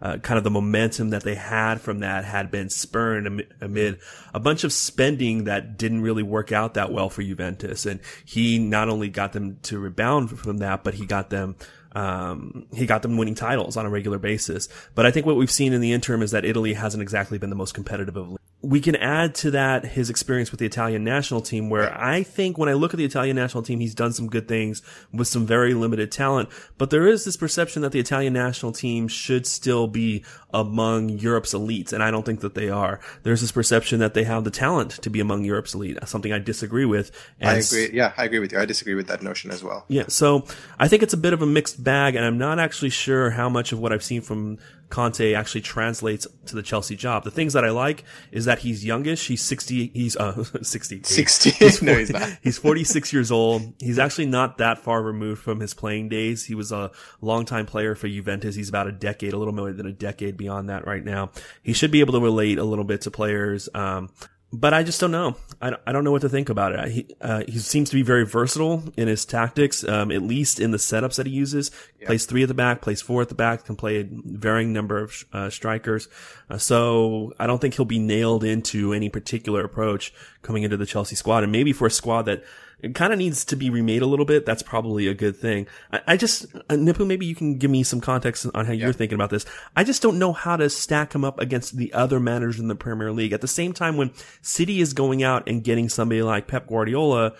Uh, kind of the momentum that they had from that had been spurned amid, amid a bunch of spending that didn't really work out that well for Juventus. And he not only got them to rebound from that, but he got them um, he got them winning titles on a regular basis. But I think what we've seen in the interim is that Italy hasn't exactly been the most competitive of we can add to that his experience with the Italian national team, where I think when I look at the Italian national team, he's done some good things with some very limited talent. But there is this perception that the Italian national team should still be among Europe's elites, and I don't think that they are. There's this perception that they have the talent to be among Europe's elite, something I disagree with. I agree. Yeah, I agree with you. I disagree with that notion as well. Yeah, so I think it's a bit of a mixed bag, and I'm not actually sure how much of what I've seen from Conte actually translates to the Chelsea job. The things that I like is that he's youngish. He's 60, he's, uh, 60. 60. He's 40, no, he's not. He's 46 years old. He's actually not that far removed from his playing days. He was a longtime player for Juventus. He's about a decade, a little more than a decade beyond that right now. He should be able to relate a little bit to players. Um, but I just don't know. I, I don't know what to think about it. He uh, he seems to be very versatile in his tactics, um, at least in the setups that he uses. Yeah. Plays three at the back, plays four at the back, can play a varying number of uh, strikers. Uh, so I don't think he'll be nailed into any particular approach coming into the Chelsea squad. And maybe for a squad that it kind of needs to be remade a little bit. That's probably a good thing. I, I just, uh, Nipun, maybe you can give me some context on how yeah. you're thinking about this. I just don't know how to stack him up against the other managers in the Premier League. At the same time, when City is going out and getting somebody like Pep Guardiola,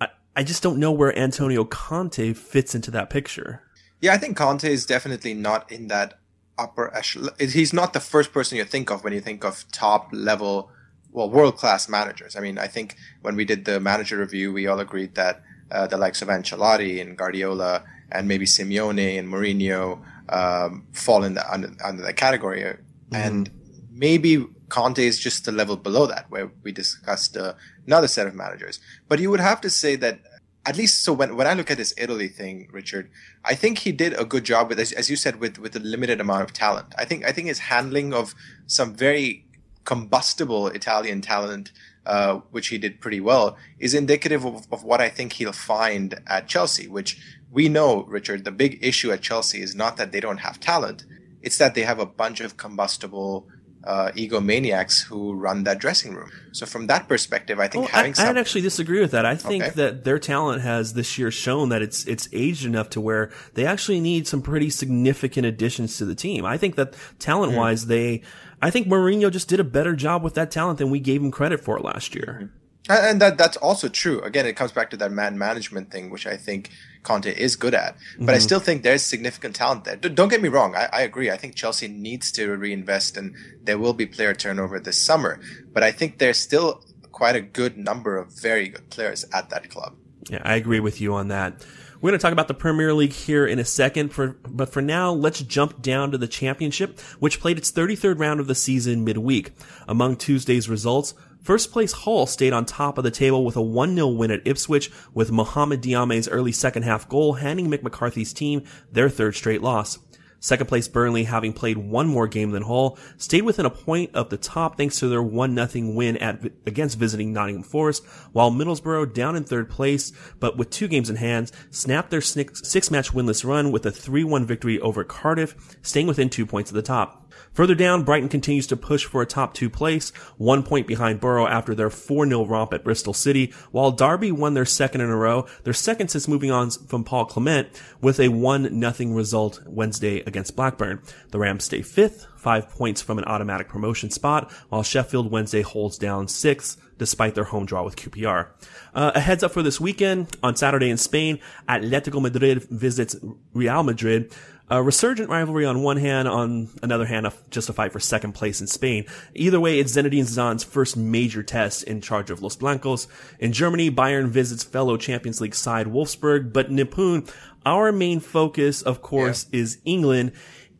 I, I just don't know where Antonio Conte fits into that picture. Yeah, I think Conte is definitely not in that upper echelon. He's not the first person you think of when you think of top level well, world class managers. I mean, I think when we did the manager review, we all agreed that uh, the likes of Ancelotti and Guardiola and maybe Simeone and Mourinho um, fall in the, under, under that category. Mm-hmm. And maybe Conte is just a level below that, where we discussed uh, another set of managers. But you would have to say that at least so when, when I look at this Italy thing, Richard, I think he did a good job with as, as you said with with a limited amount of talent. I think I think his handling of some very combustible Italian talent, uh, which he did pretty well, is indicative of, of, what I think he'll find at Chelsea, which we know, Richard, the big issue at Chelsea is not that they don't have talent. It's that they have a bunch of combustible, uh, egomaniacs who run that dressing room. So from that perspective, I think well, having I, some- I'd actually disagree with that. I think Okay. that their talent has this year shown that it's it's aged enough to where they actually need some pretty significant additions to the team. I think that talent wise, they I think Mourinho just did a better job with that talent than we gave him credit for last year. And that that's also true. Again, it comes back to that man management thing, which I think Conte is good at. But I mm-hmm. still think there's significant talent there. D- don't get me wrong. I, I agree. I think Chelsea needs to reinvest, and there will be player turnover this summer. But I think there's still quite a good number of very good players at that club. Yeah, I agree with you on that. We're going to talk about the Premier League here in a second, for, but for now, let's jump down to the Championship, which played its 33rd round of the season midweek. Among Tuesday's results, first place Hull stayed on top of the table with a 1-0 win at Ipswich, with Mohamed Diame's early second half goal handing McCarthy's team their third straight loss. Second place Burnley, having played one more game than Hull, stayed within a point of the top thanks to their 1-0 win at, against visiting Nottingham Forest, while Middlesbrough, down in third place, but with two games in hand, snapped their six-match winless run with a 3-1 victory over Cardiff, staying within two points of the top. Further down, Brighton continues to push for a top two place, one point behind Borough after their 4-0 romp at Bristol City, while Derby won their second in a row, their second since moving on from Paul Clement, with a 1-0 result Wednesday against Blackburn. The Rams stay fifth, five points from an automatic promotion spot, while Sheffield Wednesday holds down sixth, despite their home draw with QPR. Uh, a heads up for this weekend, on Saturday in Spain, Atletico Madrid visits Real Madrid. A resurgent rivalry on one hand, on another hand, a, just a fight for second place in Spain. Either way, it's Zinedine Zidane's first major test in charge of Los Blancos. In Germany, Bayern visits fellow Champions League side Wolfsburg, but Nipun, our main focus, of course, is England.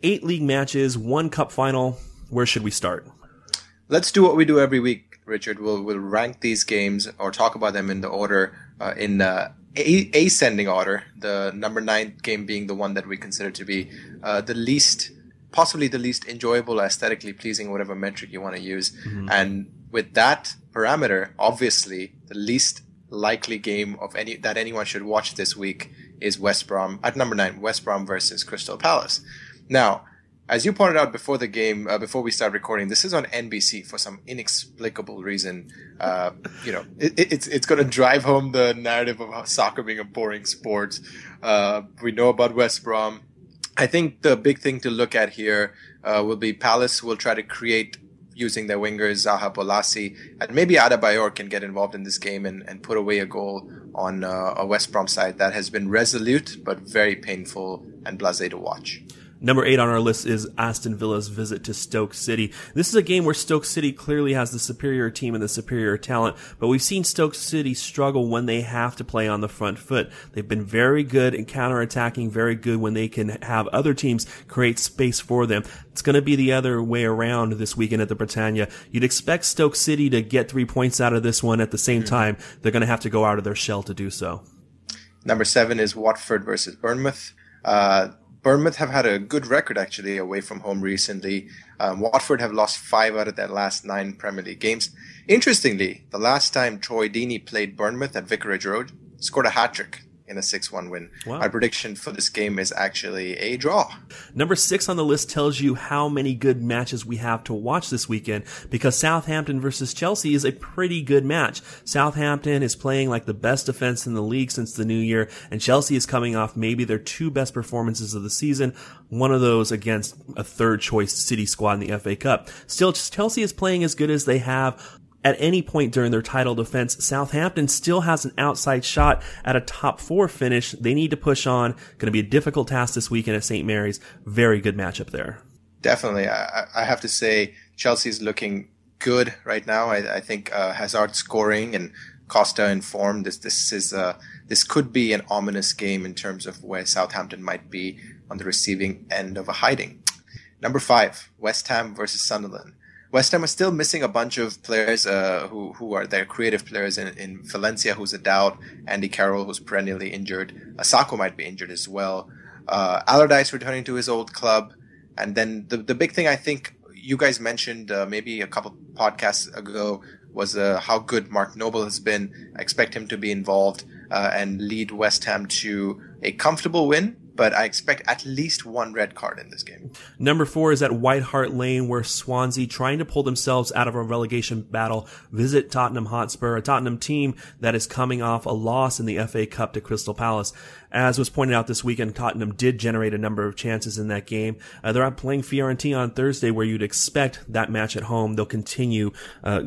Eight league matches, one cup final. Where should we start? Let's do what we do every week, Richard. We'll we'll rank these games or talk about them in the order uh, in uh, a- ascending order. The number nine game being the one that we consider to be uh, the least, possibly the least enjoyable, aesthetically pleasing, whatever metric you want to use. And with that parameter, obviously the least likely game of any that anyone should watch this week is West Brom at number nine. West Brom versus Crystal Palace. Now, as you pointed out before the game, uh, before we start recording, this is on NBC for some inexplicable reason. Uh, you know, it, it- it's it's going to drive home the narrative of soccer being a boring sport. Uh, we know about West Brom. I think the big thing to look at here uh, will be Palace will try to create using their wingers Zaha Bolasie and maybe Adebayor can get involved in this game and, and put away a goal on uh, a West Brom side that has been resolute but very painful and blasé to watch. Number eight on our list is Aston Villa's visit to Stoke City. This is a game where Stoke City clearly has the superior team and the superior talent, but we've seen Stoke City struggle when they have to play on the front foot. They've been very good in counterattacking, very good when they can have other teams create space for them. It's going to be the other way around this weekend at the Britannia. You'd expect Stoke City to get three points out of this one at the same time. They're going to have to go out of their shell to do so. Number seven is Watford versus Bournemouth. Uh, Bournemouth have had a good record actually away from home recently. Um, Watford have lost five out of their last nine Premier League games. Interestingly, the last time Troy Deeney played Bournemouth at Vicarage Road, scored a hat trick in a 6-1 win. Wow. My prediction for this game is actually a draw. Number six on the list tells you how many good matches we have to watch this weekend because Southampton versus Chelsea is a pretty good match. Southampton is playing like the best defense in the league since the new year and Chelsea is coming off maybe their two best performances of the season. One of those against a third choice City squad in the FA Cup. Still, Chelsea is playing as good as they have at any point during their title defense, Southampton still has an outside shot at a top four finish. They need to push on. Going to be a difficult task this weekend at St. Mary's. Very good matchup there. Definitely. I, I have to say Chelsea's looking good right now. I, I think uh, Hazard scoring and Costa informed. This this is uh, this could be an ominous game in terms of where Southampton might be on the receiving end of a hiding. Number five, West Ham versus Sunderland. West Ham are still missing a bunch of players uh, who who are their creative players in, in Valencia, who's a doubt. Andy Carroll, who's perennially injured. Asako might be injured as well. Uh, Allardyce returning to his old club, and then the the big thing I think you guys mentioned uh, maybe a couple podcasts ago was uh, how good Mark Noble has been. I expect him to be involved uh, and lead West Ham to a comfortable win, but I expect at least one red card in this game. Number four is at White Hart Lane, where Swansea, trying to pull themselves out of a relegation battle, visit Tottenham Hotspur, a Tottenham team that is coming off a loss in the FA Cup to Crystal Palace. As was pointed out this weekend, Tottenham did generate a number of chances in that game. Uh, they're out playing Fiorentina on Thursday, where you'd expect that match at home. They'll continue uh,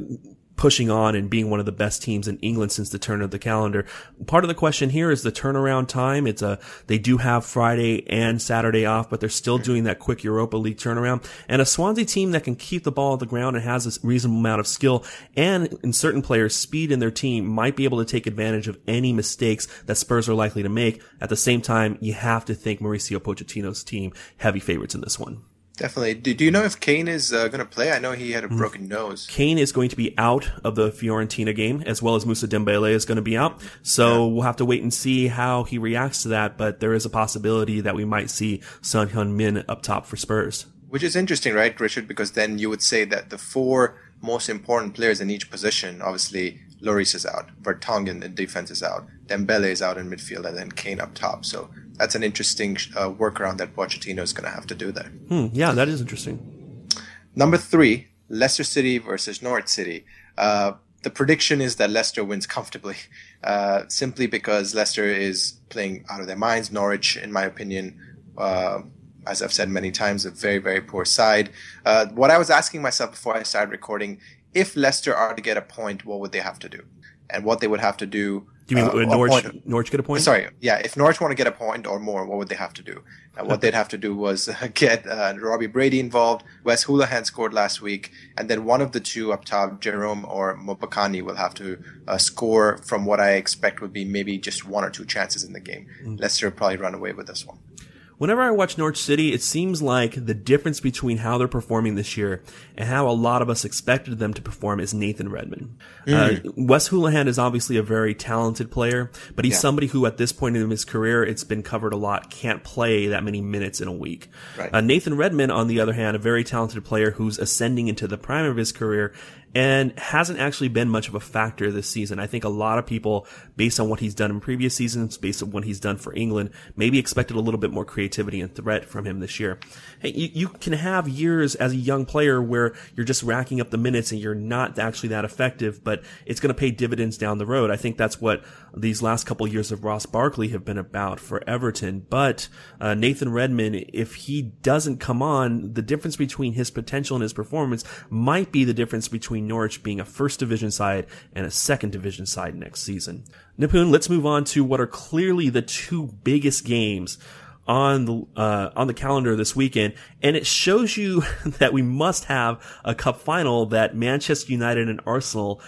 pushing on and being one of the best teams in England since the turn of the calendar. Part of the question here is the turnaround time. It's a, they do have Friday and Saturday off, but they're still doing that quick Europa League turnaround. And a Swansea team that can keep the ball on the ground and has a reasonable amount of skill and in certain players speed in their team might be able to take advantage of any mistakes that Spurs are likely to make. At the same time, you have to think Mauricio Pochettino's team heavy favorites in this one. Definitely. Do, do you know if Kane is uh, going to play? I know he had a mm. broken nose. Kane is going to be out of the Fiorentina game, as well as Moussa Dembele is going to be out. So yeah. we'll have to wait and see how he reacts to that. But there is a possibility that we might see Son Heung-min up top for Spurs. Which is interesting, right, Richard? Because then you would say that the four most important players in each position, obviously, Lloris is out, Vertonghen in defense is out, Dembele is out in midfield, and then Kane up top. So that's an interesting uh, workaround that Pochettino is going to have to do there. Hmm, yeah, that is interesting. Number three, Leicester City versus Norwich City. Uh, the prediction is that Leicester wins comfortably, uh, simply because Leicester is playing out of their minds. Norwich, in my opinion, uh, as I've said many times, a very, very poor side. Uh, what I was asking myself before I started recording, if Leicester are to get a point, what would they have to do? And what they would have to do do you mean uh, Norwich? Point, Norwich get a point? Sorry, yeah. If Norwich want to get a point or more, what would they have to do? Uh, what they'd have to do was uh, get uh, Robbie Brady involved. Wes Hoolahan scored last week, and then one of the two up top, Jerome or Mbokani, will have to uh, score from what I expect would be maybe just one or two chances in the game. Mm. Leicester probably run away with this one. Whenever I watch Norwich City, it seems like the difference between how they're performing this year and how a lot of us expected them to perform is Nathan Redmond. Mm. Uh, Wes Hoolahan is obviously a very talented player, but he's yeah. somebody who at this point in his career, it's been covered a lot, can't play that many minutes in a week. Right. Uh, Nathan Redmond, on the other hand, a very talented player who's ascending into the prime of his career and hasn't actually been much of a factor this season. I think a lot of people, based on what he's done in previous seasons, based on what he's done for England, maybe expected a little bit more creativity and threat from him this year. Hey, you, you can have years as a young player where you're just racking up the minutes and you're not actually that effective, but it's going to pay dividends down the road. I think that's what these last couple of years of Ross Barkley have been about for Everton. But uh, Nathan Redmond, if he doesn't come on, the difference between his potential and his performance might be the difference between Norwich being a first division side and a second division side next season. Nipun, let's move on to what are clearly the two biggest games on the uh, on the calendar this weekend, and it shows you that we must have a cup final that Manchester United and Arsenal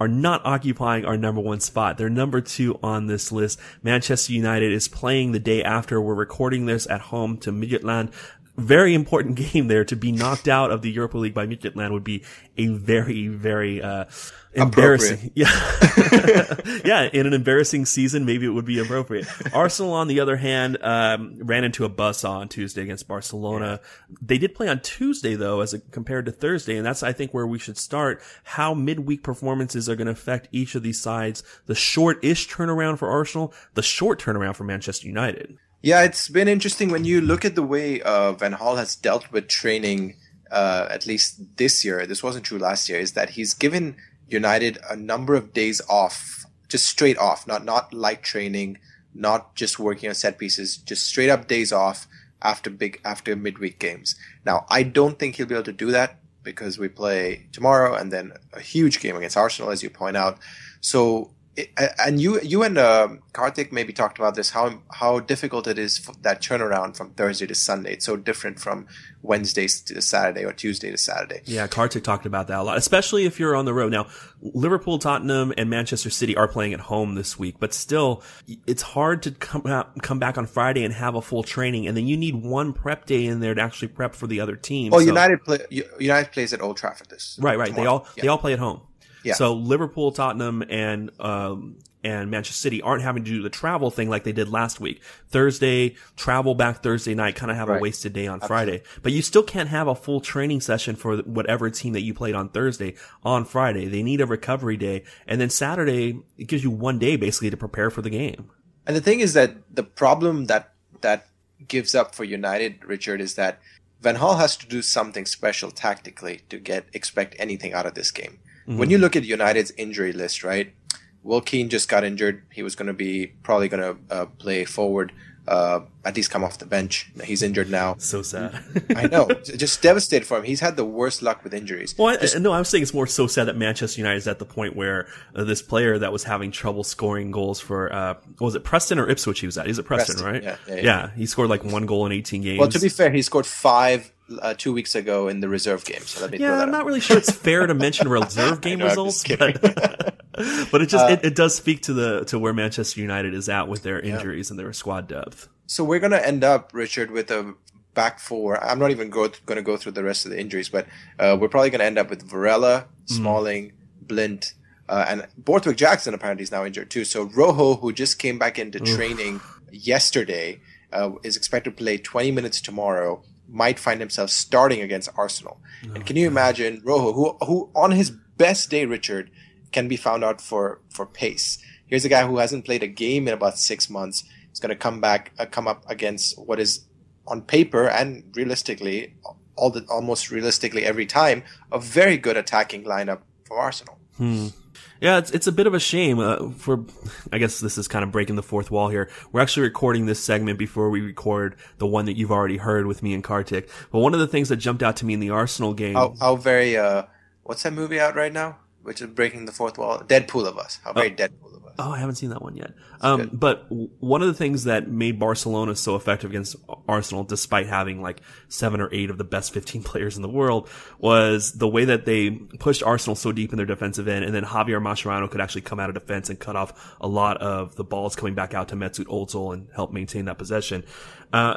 are not occupying our number one spot. They're number two on this list. Manchester United is playing the day after we're recording this at home to Midtjylland. Very important game there to be knocked out of the Europa League by Midtjylland would be a very, very, uh, embarrassing. Yeah. yeah. In an embarrassing season, maybe it would be appropriate. Arsenal, on the other hand, um, ran into a bus on Tuesday against Barcelona. Yeah. They did play on Tuesday though, as a, compared to Thursday. And that's, I think, where we should start how midweek performances are going to affect each of these sides. The short-ish turnaround for Arsenal, the short turnaround for Manchester United. Yeah, it's been interesting when you look at the way uh, Van Gaal has dealt with training, uh, at least this year. This wasn't true last year. Is that he's given United a number of days off, just straight off, not not light training, not just working on set pieces, just straight up days off after big after midweek games. Now, I don't think he'll be able to do that because we play tomorrow and then a huge game against Arsenal, as you point out. So and you you and uh, Kartik maybe talked about this how how difficult it is that turnaround from Thursday to Sunday. It's so different from Wednesday to Saturday or Tuesday to Saturday. Yeah, Kartik talked about that a lot, especially if you're on the road. Now, Liverpool, Tottenham, and Manchester City are playing at home this week, but still, it's hard to come out, come back on Friday and have a full training, and then you need one prep day in there to actually prep for the other team. Well, so. United play, United plays at Old Trafford this right, right. Tomorrow. They all yeah. they all play at home. Yeah. So Liverpool, Tottenham, and um, and Manchester City aren't having to do the travel thing like they did last week. Thursday, travel back Thursday night, kind of have right. a wasted day on Friday. But you still can't have a full training session for whatever team that you played on Thursday on Friday. They need a recovery day. And then Saturday, it gives you one day basically to prepare for the game. And the thing is that the problem that, that gives up for United, Richard, is that Van Gaal has to do something special tactically to get expect anything out of this game. Mm-hmm. When you look at United's injury list, right? Will Keane just got injured. He was going to be probably going to uh, play forward uh, at least come off the bench. He's injured now. So sad. I know, just devastated for him. He's had the worst luck with injuries. Well, just, I, no, I was saying it's more so sad that Manchester United is at the point where uh, this player that was having trouble scoring goals for uh, was it Preston or Ipswich? He was at. He's at Preston, Preston right? Yeah, yeah, yeah. yeah, he scored like one goal in 18 games. Well, to be fair, he scored five uh, two weeks ago in the reserve game. So let me yeah, I'm not really sure it's fair to mention reserve game know, results, but, but it just uh, it, it, does speak to the to where Manchester United is at with their injuries yeah. and their squad depth. So we're gonna end up, Richard, with a back four. I'm not even going to go through the rest of the injuries, but uh, we're probably gonna end up with Varela, mm-hmm. Smalling, mm. Blind. Uh, and Borthwick Jackson apparently is now injured too. So Rojo, who just came back into Oof. training yesterday, uh, is expected to play 20 minutes tomorrow might find himself starting against Arsenal. Oh, and can you imagine Rojo, who who on his best day, Richard, can be found out for for pace. Here's a guy who hasn't played a game in about six months. He's going to come back, uh, come up against what is on paper and realistically, all the almost realistically every time, a very good attacking lineup for Arsenal. Hmm. Yeah, it's it's a bit of a shame. Uh, for I guess this is kind of breaking the fourth wall here. We're actually recording this segment before we record the one that you've already heard with me and Kartik. But one of the things that jumped out to me in the Arsenal game. How, how very uh, what's that movie out right now? Which is breaking the fourth wall? Deadpool of us. How very oh. Deadpool Oh, I haven't seen that one yet. Um, but one of the things that made Barcelona so effective against Arsenal, despite having like seven or eight of the best 15 players in the world, was the way that they pushed Arsenal so deep in their defensive end, and then Javier Mascherano could actually come out of defense and cut off a lot of the balls coming back out to Mesut Ozil and help maintain that possession. Uh,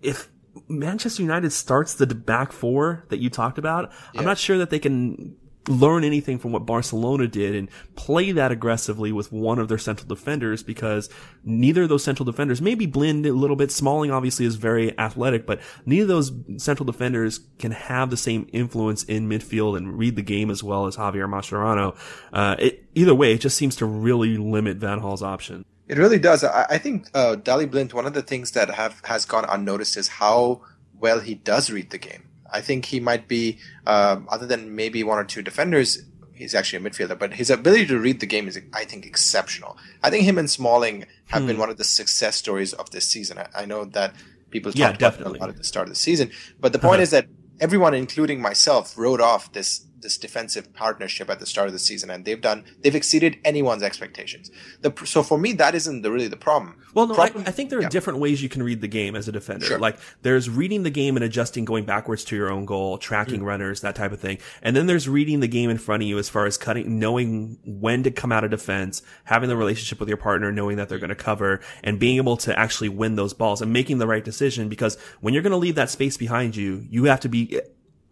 if Manchester United starts the back four that you talked about, yeah. I'm not sure that they can learn anything from what Barcelona did and play that aggressively with one of their central defenders because neither of those central defenders, maybe Blind a little bit. Smalling obviously is very athletic, but neither of those central defenders can have the same influence in midfield and read the game as well as Javier Mascherano. Uh, it, either way, it just seems to really limit Van Gaal's option. It really does. I, I think uh, Daley Blind, one of the things that have has gone unnoticed is how well he does read the game. I think he might be, um, other than maybe one or two defenders, he's actually a midfielder, but his ability to read the game is, I think, exceptional. I think him and Smalling have hmm. been one of the success stories of this season. I, I know that people talked yeah, about a lot at the start of the season, but the point uh-huh. is that everyone, including myself, wrote off this this defensive partnership at the start of the season, and they've done they've exceeded anyone's expectations. The, so for me, that isn't the, really the problem. Well, no, problem, I, I, think there are yeah. different ways you can read the game as a defender. Sure. Like there's reading the game and adjusting, going backwards to your own goal, tracking mm. runners, that type of thing, and then there's reading the game in front of you as far as cutting, knowing when to come out of defense, having the relationship with your partner, knowing that they're going to cover, and being able to actually win those balls and making the right decision. Because when you're going to leave that space behind you, you have to be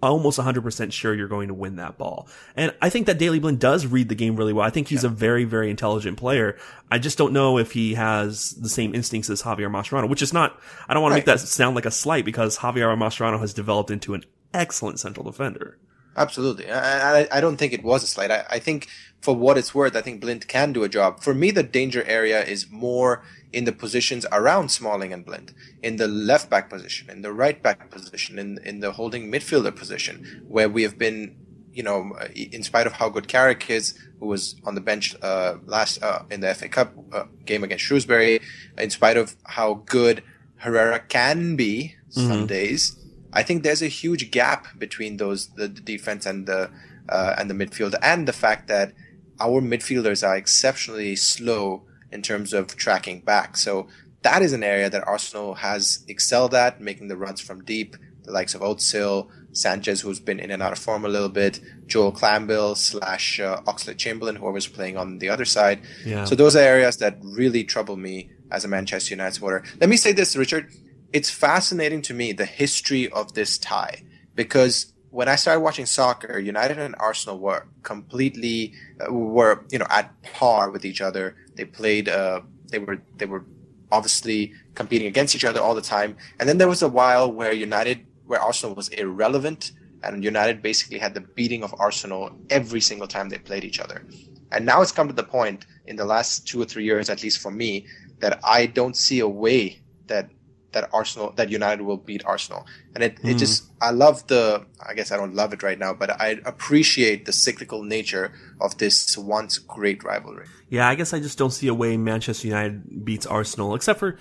almost 100% sure you're going to win that ball. And I think that Daley Blind does read the game really well. I think he's yeah. a very, very intelligent player. I just don't know if he has the same instincts as Javier Mascherano, which is not, I don't want right. to make that sound like a slight because Javier Mascherano has developed into an excellent central defender. Absolutely. I, I, I don't think it was a slight. I, I think for what it's worth, I think Blind can do a job. For me, the danger area is more in the positions around Smalling and Blind, in the left back position, in the right back position, in in the holding midfielder position, where we have been, you know, in spite of how good Carrick is, who was on the bench uh, last uh, in the FA Cup uh, game against Shrewsbury, in spite of how good Herrera can be some mm-hmm. days, I think there's a huge gap between those the, the defense and the uh, and the midfield, and the fact that our midfielders are exceptionally slow in terms of tracking back. So that is an area that Arsenal has excelled at, making the runs from deep. The likes of Özil, Sanchez, who's been in and out of form a little bit, Joel Campbell slash uh, Oxlade Chamberlain, whoever's playing on the other side. Yeah. So those are areas that really trouble me as a Manchester United supporter. Let me say this, Richard. It's fascinating to me the history of this tie because when I started watching soccer, United and Arsenal were completely uh, were you know at par with each other. They played. Uh, they were they were obviously competing against each other all the time. And then there was a while where United, where Arsenal was irrelevant, and United basically had the beating of Arsenal every single time they played each other. And now it's come to the point in the last two or three years, at least for me, that I don't see a way that that Arsenal that United will beat Arsenal. And it, mm. it just I love the I guess I don't love it right now, but I appreciate the cyclical nature of this once great rivalry. Yeah, I guess I just don't see a way Manchester United beats Arsenal except for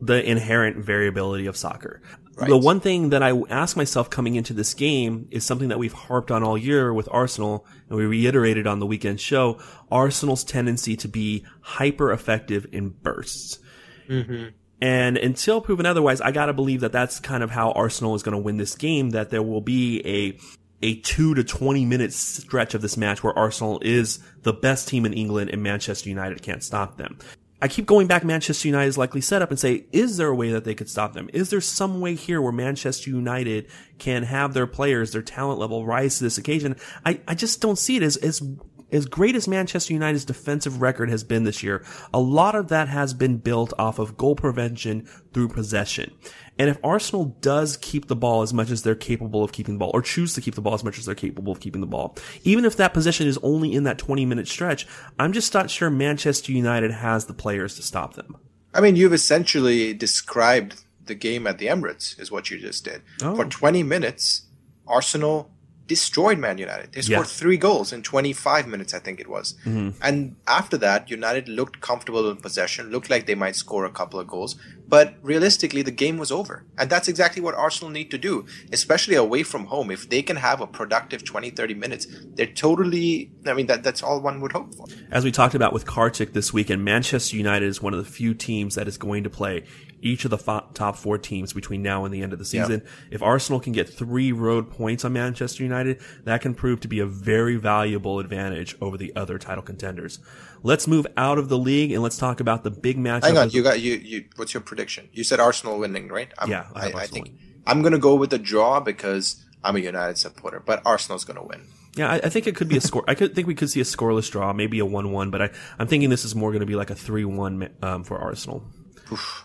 the inherent variability of soccer. Right. The one thing that I ask myself coming into this game is something that we've harped on all year with Arsenal, and we reiterated on the weekend show, Arsenal's tendency to be hyper effective in bursts. Mm-hmm. And until proven otherwise, I gotta believe that that's kind of how Arsenal is gonna win this game, that there will be a a two to 20 minute stretch of this match where Arsenal is the best team in England and Manchester United can't stop them. I keep going back Manchester United is likely set up and say, is there a way that they could stop them? Is there some way here where Manchester United can have their players, their talent level rise to this occasion? I, I just don't see it as, as as great as Manchester United's defensive record has been this year, a lot of that has been built off of goal prevention through possession. And if Arsenal does keep the ball as much as they're capable of keeping the ball, or choose to keep the ball as much as they're capable of keeping the ball, even if that possession is only in that 20 minute stretch, I'm just not sure Manchester United has the players to stop them. I mean, you've essentially described the game at the Emirates, is what you just did. Oh. For 20 minutes, Arsenal destroyed Man United. They scored yeah. three goals in 25 minutes, I think it was. Mm-hmm. And after that, United looked comfortable in possession, looked like they might score a couple of goals. But realistically, the game was over. And that's exactly what Arsenal need to do, especially away from home. If they can have a productive 20, 30 minutes, they're totally, I mean, that, that's all one would hope for. As we talked about with Kartik this weekend, Manchester United is one of the few teams that is going to play each of the fo- top four teams between now and the end of the season. If Arsenal can get three road points on Manchester United, that can prove to be a very valuable advantage over the other title contenders. Let's move out of the league and let's talk about the big match. Hang on, you got you. You what's your prediction? You said Arsenal winning, right? I'm, yeah, I, I, I think winning. I'm going to go with a draw because I'm a United supporter, but Arsenal's going to win. Yeah, I, I, think it could be a score. I could think we could see a scoreless draw, maybe a one-one, but I, I'm thinking this is more going to be like a three-one um, for Arsenal. Oof.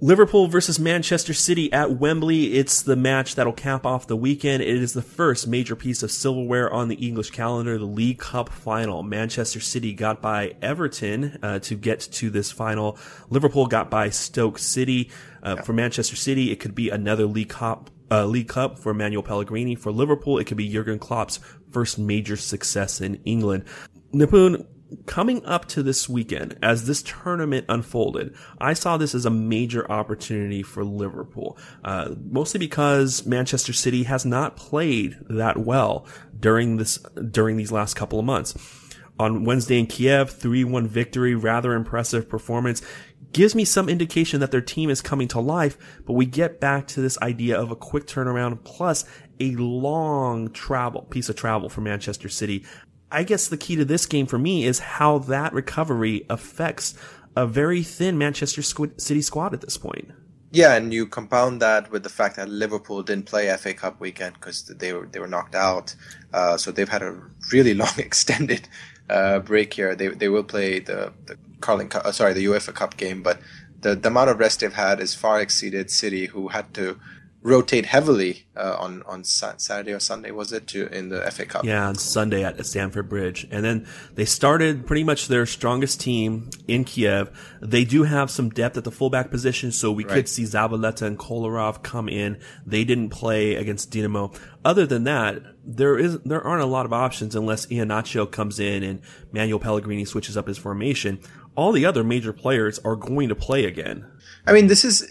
Liverpool versus Manchester City at Wembley. It's the match that'll cap off the weekend. It is the first major piece of silverware on the English calendar, the League Cup final. Manchester City got by Everton uh, to get to this final. Liverpool got by Stoke City. Uh, yeah. For Manchester City, it could be another League Cup. Uh, League Cup for Manuel Pellegrini. For Liverpool, it could be Jurgen Klopp's first major success in England. Nipun, coming up to this weekend, as this tournament unfolded, I saw this as a major opportunity for Liverpool, uh, mostly because Manchester City has not played that well during this during these last couple of months. On Wednesday in Kiev, 3-1 victory, rather impressive performance. Gives me some indication that their team is coming to life, but we get back to this idea of a quick turnaround plus a long travel, piece of travel for Manchester City. I guess the key to this game for me is how that recovery affects a very thin Manchester City squad at this point. Yeah, and you compound that with the fact that Liverpool didn't play FA Cup weekend because they were they were knocked out, uh, so they've had a really long extended uh, break here. They they will play the the Carling Cup, uh, sorry the UEFA Cup game, but the the amount of rest they've had is far exceeded City, who had to rotate heavily uh, on on Saturday or Sunday was it to in the FA Cup? Yeah, on Sunday at Stamford Bridge, and then they started pretty much their strongest team in Kiev. They do have some depth at the fullback position, so we right. could see Zabaleta and Kolarov come in. They didn't play against Dinamo. Other than that, there is there aren't a lot of options unless Iheanacho comes in and Manuel Pellegrini switches up his formation. All the other major players are going to play again. I mean, this is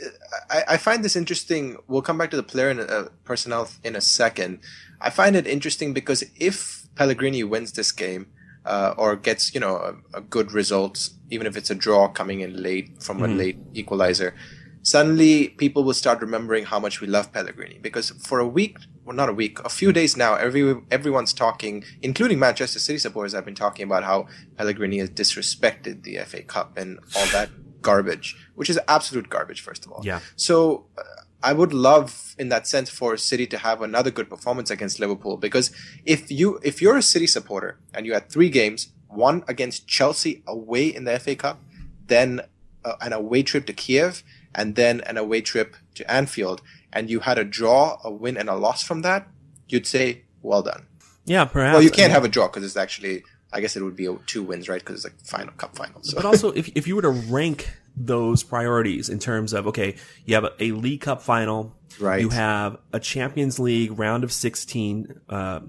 I, I find this interesting. We'll come back to the player and uh, personnel in a second. I find it interesting because if Pellegrini wins this game uh, or gets you know a, a, good result, even if it's a draw coming in late from a mm. late equalizer, suddenly people will start remembering how much we love Pellegrini because for a week, well, not a week, a few days now, every everyone's talking, including Manchester City supporters, have been talking about how Pellegrini has disrespected the FA Cup and all that garbage, which is absolute garbage, first of all. Yeah. So uh, I would love, in that sense, for City to have another good performance against Liverpool because if you if you're a City supporter and you had three games, one against Chelsea away in the FA Cup, then uh, an away trip to Kiev, and then an away trip to Anfield, and you had a draw, a win, and a loss from that, you'd say, well done. Yeah, perhaps. Well, you can't have a draw because it's actually I guess it would be two wins, right? Because it's like final cup finals. So. But also, if if you were to rank those priorities in terms of okay, you have a, a League Cup final, Right. You have a Champions League round of 16 uh,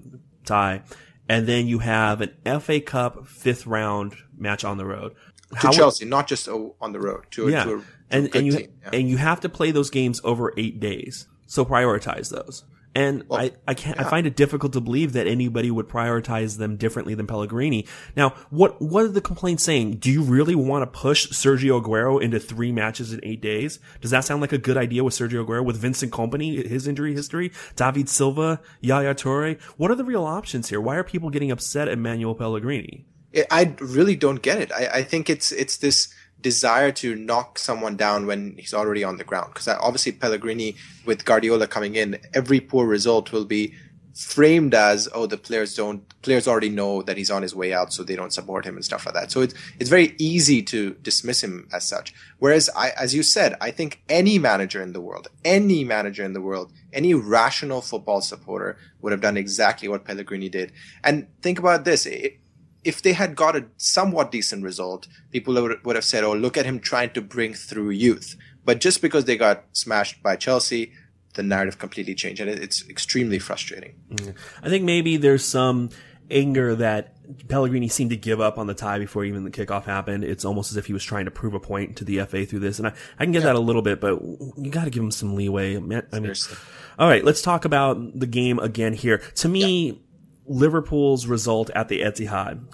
tie, and then you have an FA Cup fifth round match on the road. to How would- Chelsea, not just on the road. To, a- yeah, to a, to and and you. Yeah. and you have to play those games over eight days. So prioritize those. And I, I can't, I find it difficult to believe that anybody would prioritize them differently than Pellegrini. Now, what, what are the complaints saying? Do you really want to push Sergio Aguero into three matches in eight days? Does that sound like a good idea with Sergio Aguero, with Vincent Kompany, his injury history, David Silva, Yaya Toure? What are the real options here? Why are people getting upset at Manuel Pellegrini? I- I really don't get it. I, I think it's it's this desire to knock someone down when he's already on the ground. Because uh, obviously Pellegrini, with Guardiola coming in, every poor result will be framed as oh the players don't players already know that he's on his way out so they don't support him and stuff like that. So it's it's very easy to dismiss him as such. Whereas i as you said i think any manager in the world any manager in the world any rational football supporter would have done exactly what pellegrini did. And think about this it, if they had got a somewhat decent result, people would, have said, "Oh, look at him trying to bring through youth." But just because they got smashed by Chelsea, the narrative completely changed, and it's extremely frustrating. Mm-hmm. I think maybe there's some anger that Pellegrini seemed to give up on the tie before even the kickoff happened. It's almost as if he was trying to prove a point to the FA through this. And I, I can get that a little bit, but you got to give him some leeway. I mean, Seriously. all right, let's talk about the game again here. To me, Liverpool's result at the Etihad.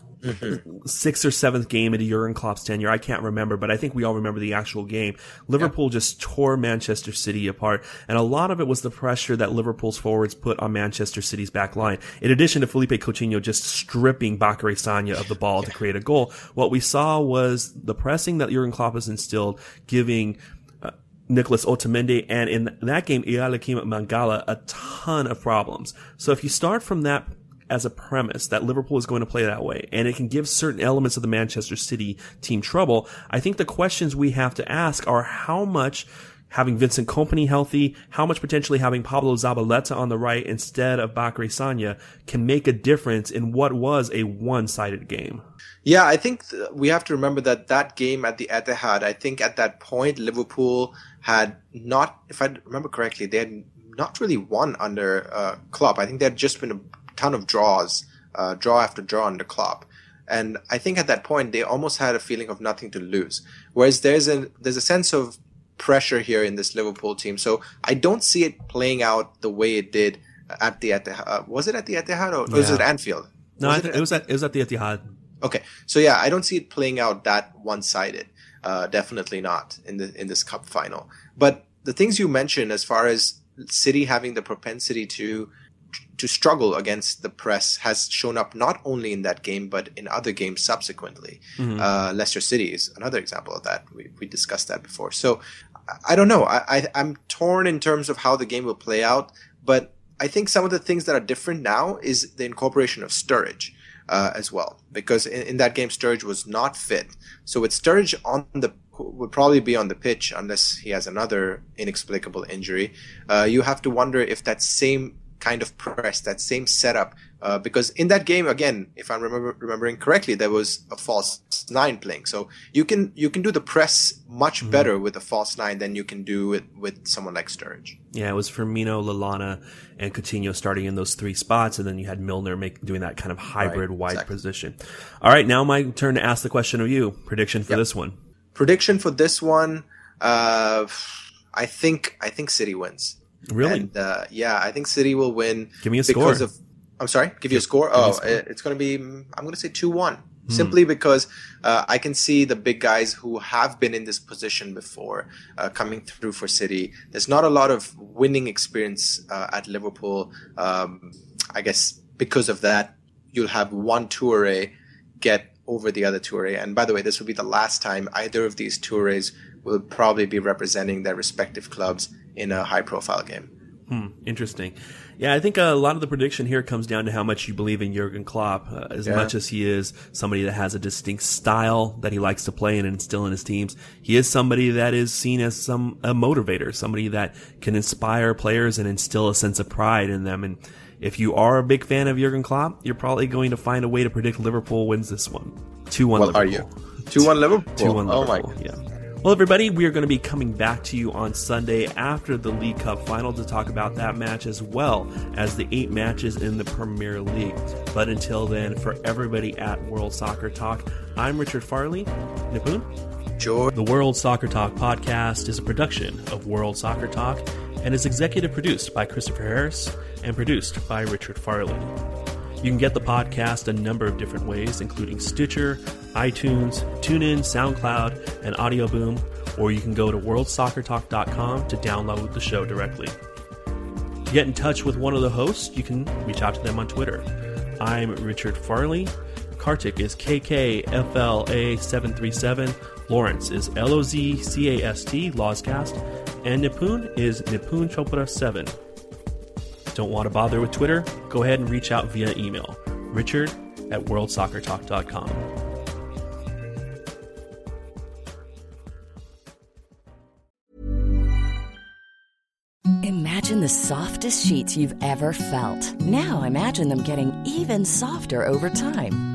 Sixth or seventh game into Jurgen Klopp's tenure. I can't remember, but I think we all remember the actual game. Liverpool just tore Manchester City apart, and a lot of it was the pressure that Liverpool's forwards put on Manchester City's back line. In addition to Philippe Coutinho just stripping Bacary Sagna of the ball to create a goal, what we saw was the pressing that Jurgen Klopp has instilled, giving uh, Nicolas Otamendi, and in that game, Eliaquim Mangala, a ton of problems. So if you start from that as a premise that Liverpool is going to play that way, and it can give certain elements of the Manchester City team trouble, I think the questions we have to ask are how much having Vincent Kompany healthy, how much potentially having Pablo Zabaleta on the right instead of Bacary Sagna can make a difference in what was a one-sided game. Yeah, I think th- we have to remember that that game at the Etihad, I think at that point Liverpool had not, if I remember correctly, they had not really won under uh, Klopp. I think they had just been a ton of draws, uh, draw after draw under Klopp. And I think at that point they almost had a feeling of nothing to lose. Whereas there's a there's a sense of pressure here in this Liverpool team. So I don't see it playing out the way it did at the Etihad. Uh, was it at the Etihad or was Yeah. it Anfield? No, Was I think it was at it was at the Etihad. Okay, so yeah, I don't see it playing out that one-sided. Uh, definitely not in the in this cup final. But the things you mentioned, as far as City having the propensity to to struggle against the press, has shown up not only in that game but in other games subsequently. Uh, Leicester City is another example of that. We we discussed that before. So I- don't know. I, I I'm torn in terms of how the game will play out, but I think some of the things that are different now is the incorporation of Sturridge uh, as well, because in, in that game Sturridge was not fit. So with Sturridge on the would probably be on the pitch unless he has another inexplicable injury. Uh, you have to wonder if that same kind of press, that same setup, uh, because in that game again, if I'm remember, remembering correctly, there was a false nine playing. So you can you can do the press much better with a false nine than you can do it with someone like Sturridge. Yeah, it was Firmino, Lallana, and Coutinho starting in those three spots, and then you had Milner make doing that kind of hybrid Right, wide exactly. position. All right, now my turn to ask the question of you. Prediction for this one. Prediction for this one, uh, I think I think City wins. Really? And, uh, yeah, I think City will win. Give me a because score. Of, I'm sorry, give you a score. a Oh, score. it's going to be. I'm going to say two one. Hmm. Simply because uh, I can see the big guys who have been in this position before uh, coming through for City. There's not a lot of winning experience uh, at Liverpool. Um, I guess because of that, you'll have one Toure get over the other Toure. And by the way, this will be the last time either of these Toures will probably be representing their respective clubs in a high-profile game. Hmm, interesting. Yeah, I think a lot of the prediction here comes down to how much you believe in Jurgen Klopp. Uh, as Yeah. much as he is somebody that has a distinct style that he likes to play and instill in his teams, he is somebody that is seen as some a motivator, somebody that can inspire players and instill a sense of pride in them. And if you are a big fan of Jurgen Klopp, you're probably going to find a way to predict Liverpool wins this one. Two one. What are you? Two one Liverpool. Two one. Oh my Liverpool. Yeah. Well, everybody, we are going to be coming back to you on Sunday after the League Cup final to talk about that match as well as the eight matches in the Premier League. But until then, for everybody at World Soccer Talk, I'm Richard Farley. Nipun? George. The World Soccer Talk podcast is a production of World Soccer Talk and is executive produced by Christopher Harris and produced by Richard Farley. You can get the podcast a number of different ways, including Stitcher, iTunes, TuneIn, SoundCloud, and Audio Boom, or you can go to worldsoccertalk.com to download the show directly. To get in touch with one of the hosts, you can reach out to them on Twitter. I'm Richard Farley. Kartik is KKFLA737. Lawrence is LOZCAST, Lawscast. And Nipun is Nipun Chopra 7. Don't want to bother with Twitter? Go ahead and reach out via email. Richard at worldsoccertalk.com. Imagine the softest sheets you've ever felt. Now imagine them getting even softer over time.